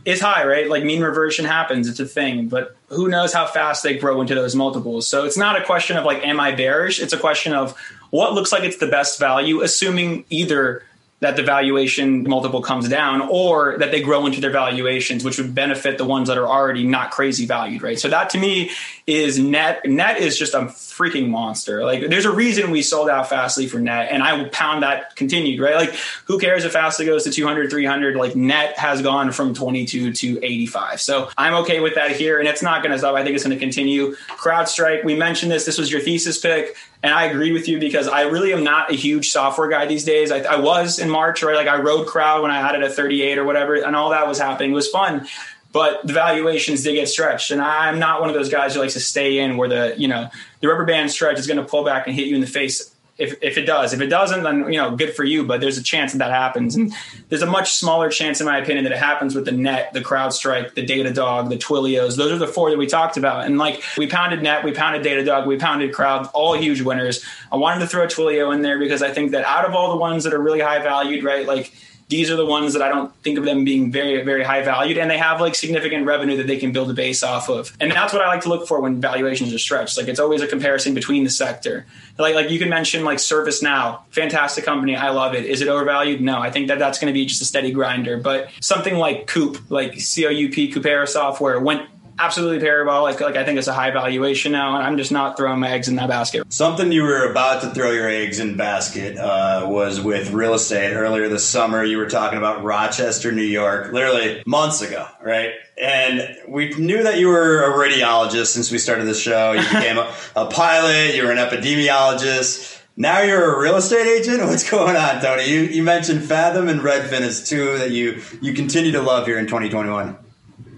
is high, right? Like mean reversion happens, it's a thing, but who knows how fast they grow into those multiples. So it's not a question of like, am I bearish? It's a question of what looks like it's the best value, assuming either that the valuation multiple comes down or that they grow into their valuations which would benefit the ones that are already not crazy valued right? So that to me is net net is just a freaking monster. Like there's a reason we sold out fastly for net and i will pound that continued right? Like who cares if fastly goes to 200 300 like net has gone from 22 to 85 so i'm okay with that here and it's not going to stop. I think it's going to continue. Crowdstrike we mentioned this. This was your thesis pick and I agree with you because I really am not a huge software guy these days. I, I was in March, right? Like I rode crowd when I it at 38 or whatever, and all that was happening. It was fun but the valuations did get stretched. And I'm not one of those guys who likes to stay in where the, you know, the rubber band stretch is going to pull back and hit you in the face if, if it does. If it doesn't, then you know, good for you. But there's a chance that that happens, and there's a much smaller chance, in my opinion, that it happens with the Net, the CrowdStrike, the Datadog, the Twilios. Those are the four that we talked about. And like we pounded Net, we pounded Datadog, we pounded Crowd, all huge winners. I wanted to throw Twilio in there because I think that out of all the ones that are really high valued, right, like these are the ones that I don't think of them being very, very high valued, and they have like significant revenue that they can build a base off of. And that's what I like to look for when valuations are stretched. Like it's always a comparison between the sector. Like, like you can mention like ServiceNow, fantastic company, I love it. Is it overvalued? No, I think that that's going to be just a steady grinder. But something like Coop, like C O U P, Coupa Software, went absolutely parabolic. Like I think it's a high valuation now, and I'm just not throwing my eggs in that basket. Something you were about to throw your eggs in basket uh, was with real estate earlier this summer. You were talking about Rochester, New York, literally months ago, right? And we knew that you were a radiologist since we started the show. You became a, a pilot. You were an epidemiologist. Now you're a real estate agent. What's going on, Tony? You you mentioned Fathom and Redfin as two that you you continue to love here in 2021.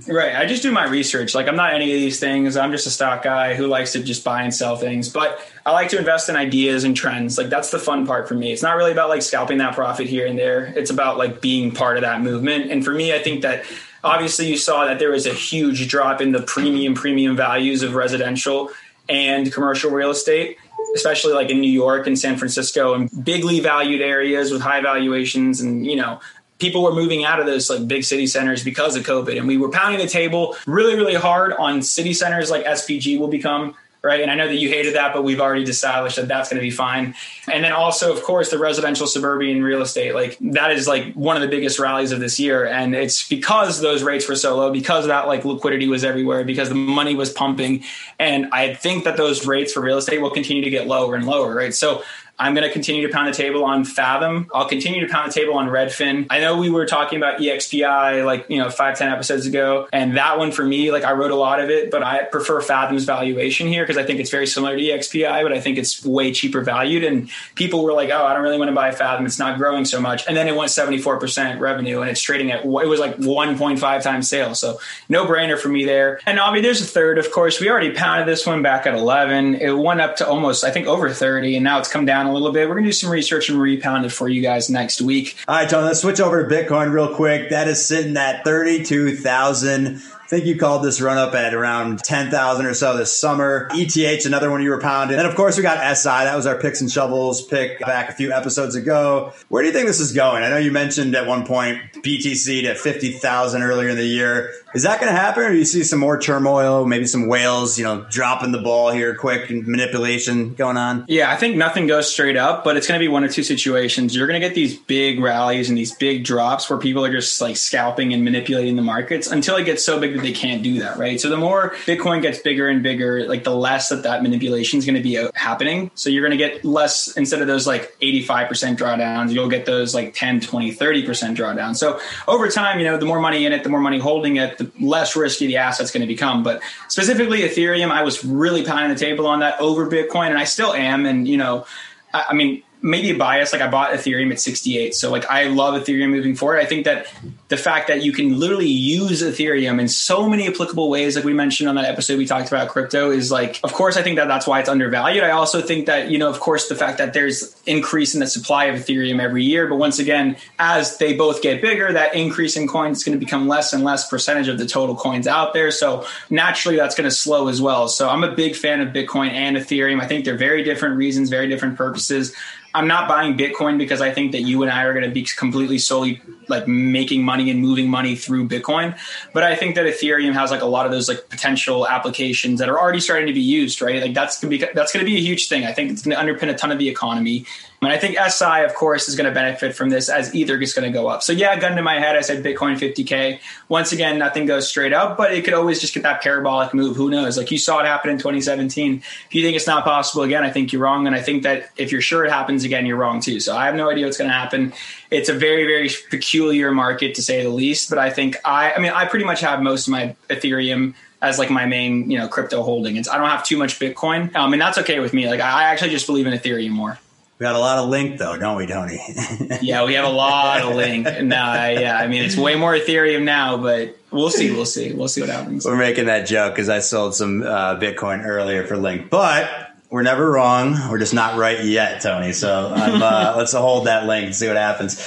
Right. I just do my research. Like I'm not any of these things. I'm just a stock guy who likes to just buy and sell things. But I like to invest in ideas and trends. Like that's the fun part for me. It's not really about like scalping that profit here and there. It's about like being part of that movement. And for me, I think that obviously you saw that there was a huge drop in the premium premium values of residential and commercial real estate especially like in New York and San Francisco and bigly valued areas with high valuations and you know people were moving out of those like big city centers because of COVID. And we were pounding the table really, really hard on city centers like SPG will become. Right. And I know that you hated that, but we've already established that that's going to be fine. And then also, of course, the residential suburban real estate, like that is like one of the biggest rallies of this year. And it's because those rates were so low, because that like liquidity was everywhere, because the money was pumping. And I think that those rates for real estate will continue to get lower and lower. Right. So I'm going to continue to pound the table on Fathom. I'll continue to pound the table on Redfin. I know we were talking about EXPI like, you know, five, 10 episodes ago. And that one for me, like I wrote a lot of it, but I prefer Fathom's valuation here because I think it's very similar to EXPI, but I think it's way cheaper valued. And people were like, oh, I don't really want to buy Fathom. It's not growing so much. And then it went 74% revenue and it's trading at, it was like 1.5 times sales. So no brainer for me there. And obviously there's a third, of course. We already pounded this one back at 11. It went up to almost, I think, over 30. And now it's come down a little bit. We're going to do some research and repound it for you guys next week. All right, Tony, let's switch over to Bitcoin real quick. That is sitting at 32,000 I think you called this run up at around 10,000 or so this summer. ETH, another one you were pounding. And of course, we got SI. That was our picks and shovels pick back a few episodes ago. Where do you think this is going? I know you mentioned at one point BTC to 50,000 earlier in the year. Is that going to happen, or do you see some more turmoil, maybe some whales, you know, dropping the ball here quick and manipulation going on? Yeah, I think nothing goes straight up, but it's going to be one or two situations. You're going to get these big rallies and these big drops where people are just like scalping and manipulating the markets until it gets so big that they can't do that, right? So the more Bitcoin gets bigger and bigger, like the less that that manipulation is going to be uh, happening. So you're going to get less instead of those like 85% drawdowns, you'll get those like 10, 20, 30% drawdowns. So over time, you know, the more money in it, the more money holding it, the less risky the asset's going to become. But specifically Ethereum, I was really pounding the table on that over Bitcoin, and I still am. And you know, I, I mean, maybe a bias. Like I bought Ethereum at 68. So like I love Ethereum moving forward. I think that the fact that you can literally use Ethereum in so many applicable ways, like we mentioned on that episode we talked about crypto, is like, of course, I think that that's why it's undervalued. I also think that, you know, of course, the fact that there's increase in the supply of Ethereum every year. But once again, as they both get bigger, that increase in coins is going to become less and less percentage of the total coins out there. So naturally, that's going to slow as well. So I'm a big fan of Bitcoin and Ethereum. I think they're very different reasons, very different purposes. I'm not buying Bitcoin because I think that you and I are going to be completely solely like making money and moving money through Bitcoin. But I think that Ethereum has like a lot of those like potential applications that are already starting to be used, right? Like that's to be that's to be a huge thing. I think it's to underpin a ton of the economy. And I think SI, of course, is to benefit from this as Ether is to go up. So yeah, gun to my head, I said Bitcoin 50k. Once again, nothing goes straight up, but it could always just get that parabolic move. Who knows? Like you saw it happen in 2017. If you think it's not possible again, I think you're wrong. And I think that if you're sure it happens again, you're wrong too. So I have no idea what's to happen. It's a very, very peculiar market to say the least. But I think I, I mean, I pretty much have most of my Ethereum as like my main, you know, crypto holding. It's I don't have too much Bitcoin, um, and that's okay with me. Like I actually just believe in Ethereum more. We got a lot of link though, don't we, Tony? yeah, we have a lot of link. No, yeah, I mean it's way more Ethereum now, but we'll see, we'll see, we'll see what happens. We're making that joke because I sold some uh, Bitcoin earlier for Link, but we're never wrong. We're just not right yet, Tony. So uh, let's hold that link and see what happens.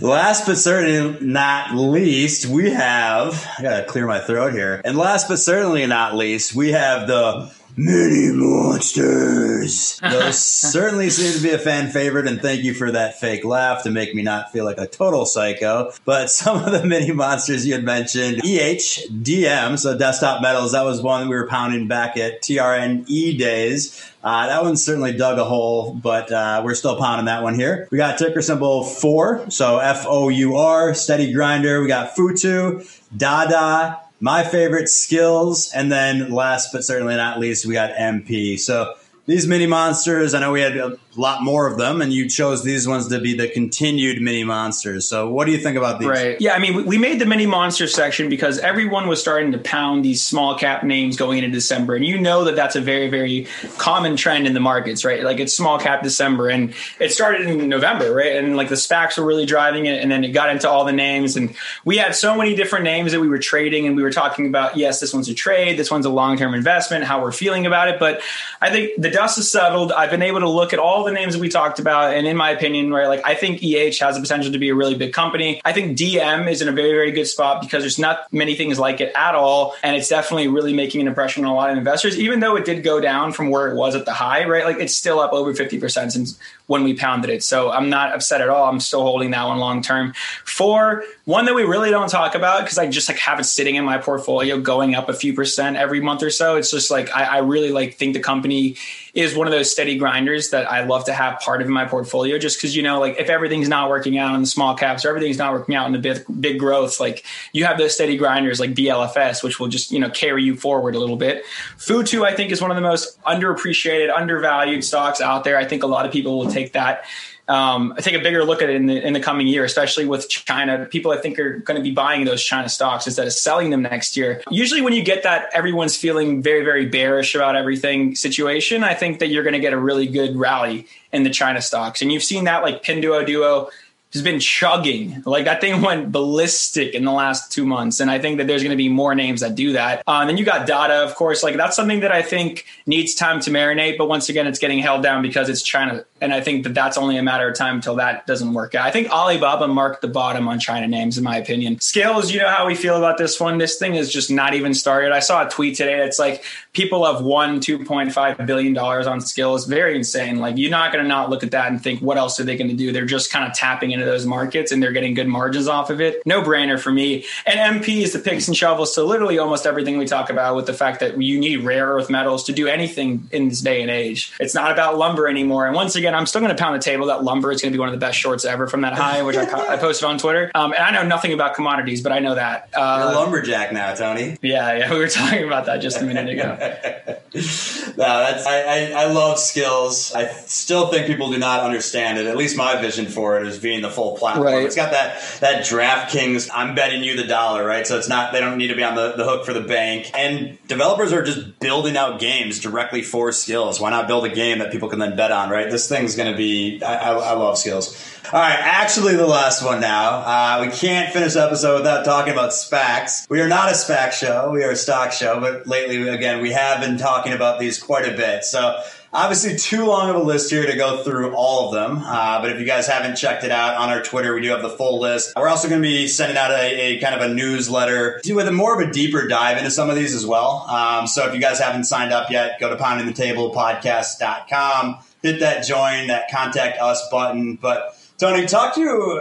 Last but certainly not least, we have. I gotta clear my throat here. And last but certainly not least, we have the mini monsters. Those certainly seem to be a fan favorite, and thank you for that fake laugh to make me not feel like a total psycho. But some of the mini monsters you had mentioned, EHDM, so Desktop Metals, that was one we were pounding back at TRNE days. Uh, that one certainly dug a hole, but uh, we're still pounding that one here. We got ticker symbol four, so F O U R, steady grinder. We got Futu, Dada, my favorite Skillz, and then last but certainly not least, we got MP. So these mini monsters, I know we had um, a lot more of them, and you chose these ones to be the continued mini monsters. So, what do you think about these? Right. Yeah, I mean, we made the mini monster section because everyone was starting to pound these small cap names going into December, and you know that that's a very, very common trend in the markets, right? Like it's small cap December, and it started in November, right? And like the SPACs were really driving it, and then it got into all the names, and we had so many different names that we were trading, and we were talking about, yes, this one's a trade, this one's a long term investment, how we're feeling about it, but I think the dust has settled. I've been able to look at all the names that we talked about, and in my opinion, right, like I think EH has the potential to be a really big company. I think DM is in a very, very good spot because there's not many things like it at all, and it's definitely really making an impression on a lot of investors. Even though it did go down from where it was at the high, right, like it's still up over fifty percent since when we pounded it. So I'm not upset at all. I'm still holding that one long term. For one that we really don't talk about because I just like have it sitting in my portfolio going up a few percent every month or so. It's just like I, I really like think the company is one of those steady grinders that I love to have part of my portfolio just because you know like if everything's not working out in the small caps or everything's not working out in the big big growth like you have those steady grinders like BLFS which will just you know carry you forward a little bit. Futu I think is one of the most underappreciated undervalued stocks out there. I think a lot of people will take that um, I take a bigger look at it in the in the coming year, especially with China. People I think are going to be buying those China stocks instead of selling them next year. Usually, when you get that everyone's feeling very very bearish about everything situation, I think that you're going to get a really good rally in the China stocks, and you've seen that like Pinduoduo has been chugging. Like that thing went ballistic in the last two months. And I think that there's going to be more names that do that. Uh, and then you got Dada, of course. Like that's something that I think needs time to marinate. But once again, it's getting held down because it's China. And I think that that's only a matter of time until that doesn't work out. I think Alibaba marked the bottom on China names, in my opinion. Skillz, you know how we feel about this one. This thing is just not even started. I saw a tweet today. It's like people have won $2.5 billion on Skillz. Very insane. Like you're not going to not look at that and think, what else are they going to do? They're just kind of tapping into those markets and they're getting good margins off of it. No brainer for me. And MP is the picks and shovels to literally almost everything we talk about with the fact that you need rare earth metals to do anything in this day and age. It's not about lumber anymore. And once again, I'm still going to pound the table that lumber is going to be one of the best shorts ever from that high, which I, I posted on Twitter. Um, and I know nothing about commodities, but I know that. Uh, You're a lumberjack now, Tony. Yeah, yeah. We were talking about that just a minute ago. no, that's I, I, I love Skillz. I still think people do not understand it. At least my vision for it is being the full platform. Right. It's got that that DraftKings. I'm betting you the dollar, right? So it's not they don't need to be on the, the hook for the bank. And developers are just building out games directly for Skillz. Why not build a game that people can then bet on, right? This thing's going to be. I, I, I love Skillz. All right, actually, the last one now. Uh, we can't finish episode without talking about SPACs. We are not a SPAC show; we are a stock show. But lately, again, we have been talking about these quite a bit. So Obviously, too long of a list here to go through all of them. Uh, but if you guys haven't checked it out on our Twitter, we do have the full list. We're also going to be sending out a, a, kind of a newsletter with a more of a deeper dive into some of these as well. Um, so if you guys haven't signed up yet, go to poundingthetablepodcast.com, hit that join, that contact us button. But Tony, talk to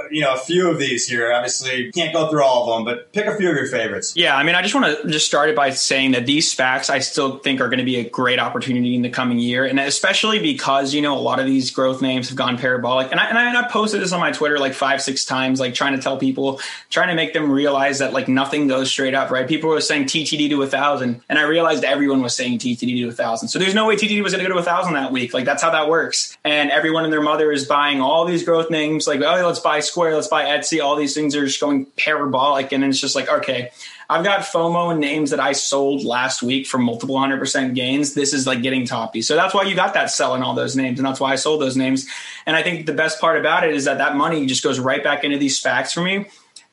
you know a few of these here. Obviously, can't go through all of them, but pick a few of your favorites. Yeah, I mean, I just want to just start it by saying that these SPACs I still think are going to be a great opportunity in the coming year, and especially because you know a lot of these growth names have gone parabolic. And I, and I, and I posted this on my Twitter like five, six times, like trying to tell people, trying to make them realize that like nothing goes straight up. Right? People were saying TTD to a thousand, and I realized everyone was saying TTD to a thousand. So there's no way TTD was going to go to a thousand that week. Like that's how that works. And everyone and their mother is buying all these growth names. Like oh, let's buy Square, let's buy Etsy. All these things are just going parabolic, and it's just like, okay, I've got FOMO and names that I sold last week for multiple hundred percent gains. This is like getting toppy. So that's why you got that selling all those names. And that's why I sold those names. And I think the best part about it is that that money just goes right back into these SPACs for me.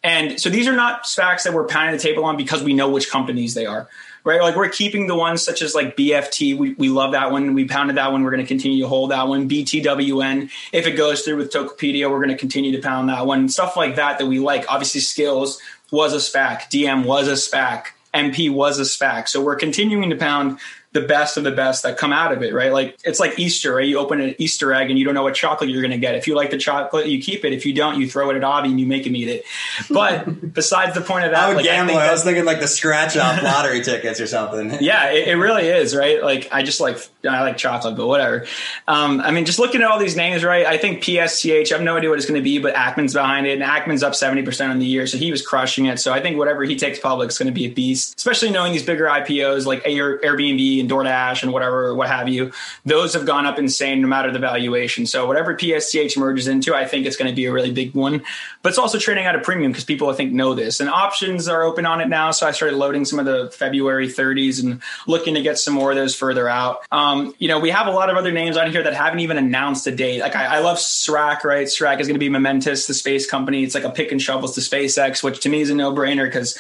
And so these are not SPACs that we're pounding the table on because we know which companies they are right? Like we're keeping the ones such as like BFT. We, we love that one. We pounded that one. We're going to continue to hold that one. BTWN. If it goes through with Tokopedia, we're going to continue to pound that one. Stuff like that that we like. Obviously, Skillz was a SPAC. DM was a SPAC. MP was a SPAC. So we're continuing to pound the best of the best that come out of it, right? Like it's like Easter, right? You open an Easter egg and you don't know what chocolate you're going to get. If you like the chocolate, you keep it. If you don't, you throw it at Avi and you make him eat it. But besides the point of that, I would like, gamble. I, I, was thinking like the scratch off lottery tickets or something. Yeah, it, it, really is, right? Like I just like I like chocolate, but whatever. Um, I mean, just looking at all these names, right? I think PSTH. I have no idea what it's going to be, but Ackman's behind it, and Ackman's up seventy percent on the year, so he was crushing it. So I think whatever he takes public is going to be a beast, especially knowing these bigger IPOs like Airbnb and DoorDash and whatever what have you, those have gone up insane no matter the valuation. So whatever PSTH merges into, I think it's going to be a really big one. But it's also trading at a premium because people I think know this. And options are open on it now. So I started loading some of the February 30s and looking to get some more of those further out. Um, you know, we have a lot of other names on here that haven't even announced a date. Like I, I love SRAC, right? SRAC is going to be momentous, the space company. It's like a pick and shovels to SpaceX, which to me is a no brainer because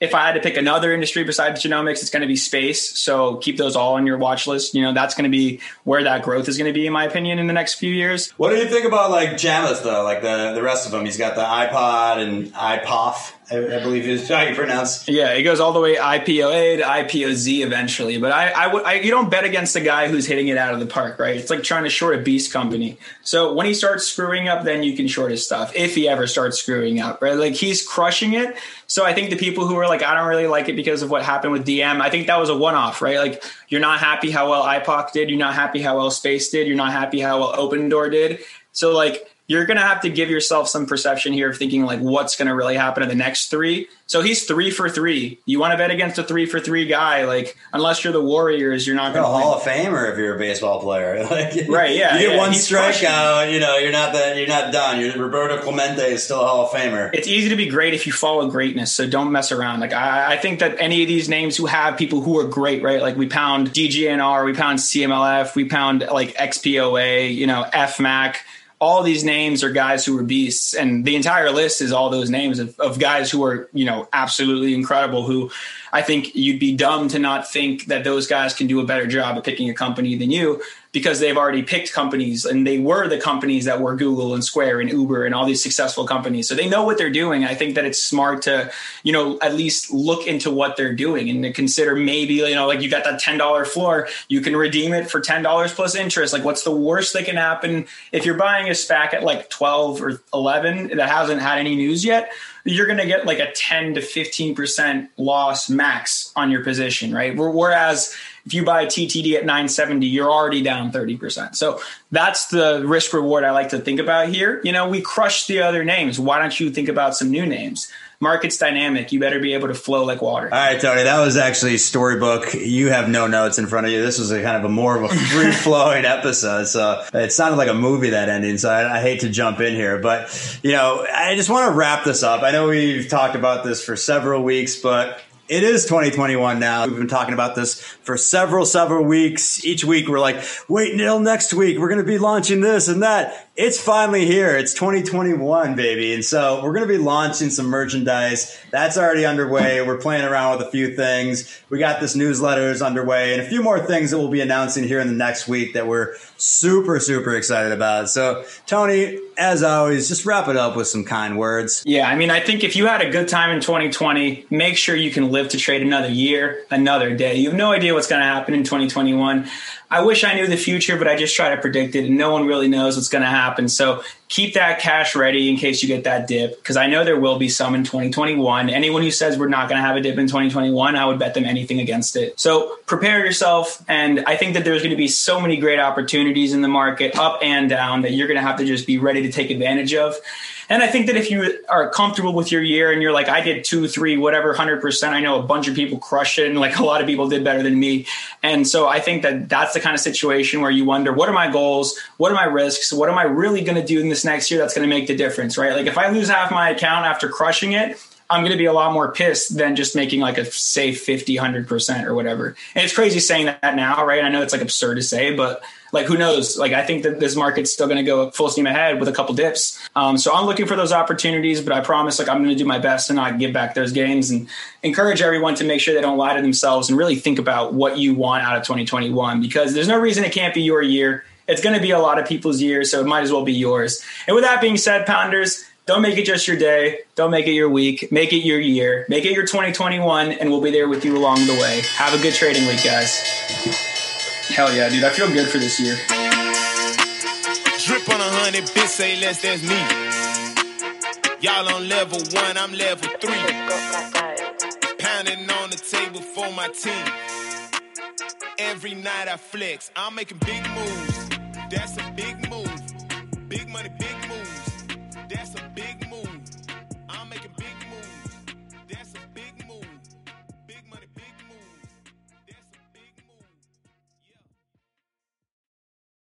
if I had to pick another industry besides genomics, it's going to be space. So keep those all on your watch list. You know, that's going to be where that growth is going to be, in my opinion, in the next few years. What do you think about like Chamath though? Like the the rest of them, he's got the IPOD and IPOF. I, I believe is how you pronounce. Yeah, it goes all the way IPOA to IPOZ eventually. But I, I, I, you don't bet against a guy who's hitting it out of the park, right? It's like trying to short a beast company. So when he starts screwing up, then you can short his stuff if he ever starts screwing up, right? Like he's crushing it. So I think the people who are like, I don't really like it because of what happened with DM, I think that was a one off, right? Like you're not happy how well IPOC did, you're not happy how well Space did, you're not happy how well Opendoor did. So like you're going to have to give yourself some perception here of thinking like what's going to really happen in the next three. So he's three for three. You want to bet against a three for three guy, like unless you're the Warriors, you're not going to. Be a Hall of Famer if you're a baseball player, like right? Yeah, you get yeah, one strikeout, you know, you're not that you're not done. You're Roberto Clemente is still a Hall of Famer. It's easy to be great if you follow greatness, so don't mess around. Like I, I think that any of these names who have people who are great, right? Like we pound DGNR, we pound CMLF, we pound like XPOA, you know, FMAC all these names are guys who are beasts, and the entire list is all those names of, of guys who are you know absolutely incredible. Who I think you'd be dumb to not think that those guys can do a better job at picking a company than you because they've already picked companies and they were the companies that were Google and Square and Uber and all these successful companies. So they know what they're doing. I think that it's smart to, you know, at least look into what they're doing and to consider maybe, you know, like you got that $10 floor, you can redeem it for $10 plus interest. Like what's the worst that can happen if you're buying a SPAC at like 12 or 11 that hasn't had any news yet? you're going to get like a 10 to 15% loss max on your position, right? Whereas if you buy TTD at 970, you're already down 30%. So that's the risk reward I like to think about here. You know, we crushed the other names. Why don't you think about some new names? market's dynamic. You better be able to flow like water. All right, Tony, that was actually storybook. You have no notes in front of you. This was a kind of a more of a free flowing episode. So it sounded like a movie that ending. So I, I, hate to jump in here, but you know, I just want to wrap this up. I know we've talked about this for several weeks, but it is 2021 now. We've been talking about this for several, several weeks. Each week we're like, wait until next week. We're going to be launching this and that. It's finally here. It's 2021, baby. And so we're going to be launching some merchandise. That's already underway. We're playing around with a few things. We got this newsletter is underway and a few more things that we'll be announcing here in the next week that we're super, super excited about. So, Tony, as always, just wrap it up with some kind words. Yeah, I mean, I think if you had a good time in 2020, make sure you can live to trade another year, another day. You have no idea what's going to happen in 2021. I wish I knew the future, but I just try to predict it, and no one really knows what's going to happen. So keep that cash ready in case you get that dip, because I know there will be some in 2021. Anyone who says we're not going to have a dip in 2021, I would bet them anything against it. So prepare yourself, and I think that there's going to be so many great opportunities in the market, up and down, that you're going to have to just be ready to take advantage of. And I think that if you are comfortable with your year and you're like, I did two, three, whatever, 100%, I know a bunch of people crushed it and like a lot of people did better than me. And so I think that that's the kind of situation where you wonder, what are my goals? What are my risks? What am I really going to do in this next year that's going to make the difference, right? Like if I lose half my account after crushing it, I'm going to be a lot more pissed than just making like a safe 50, 100% or whatever. And it's crazy saying that now, right? I know it's like absurd to say, but like who knows? Like I think that this market's still going to go full steam ahead with a couple dips. Um, so I'm looking for those opportunities, but I promise like I'm going to do my best to not give back those gains and encourage everyone to make sure they don't lie to themselves and really think about what you want out of 2021 because there's no reason it can't be your year. It's going to be a lot of people's year, so it might as well be yours. And with that being said, Pounders, don't make it just your day. Don't make it your week. Make it your year. Make it your 2021, and we'll be there with you along the way. Have a good trading week, guys. Hell yeah, dude. I feel good for this year. Drip on a hundred, bitch, say less, that's me. Y'all on level one, I'm level three. Pounding on the table for my team. Every night I flex, I'm making big moves. That's a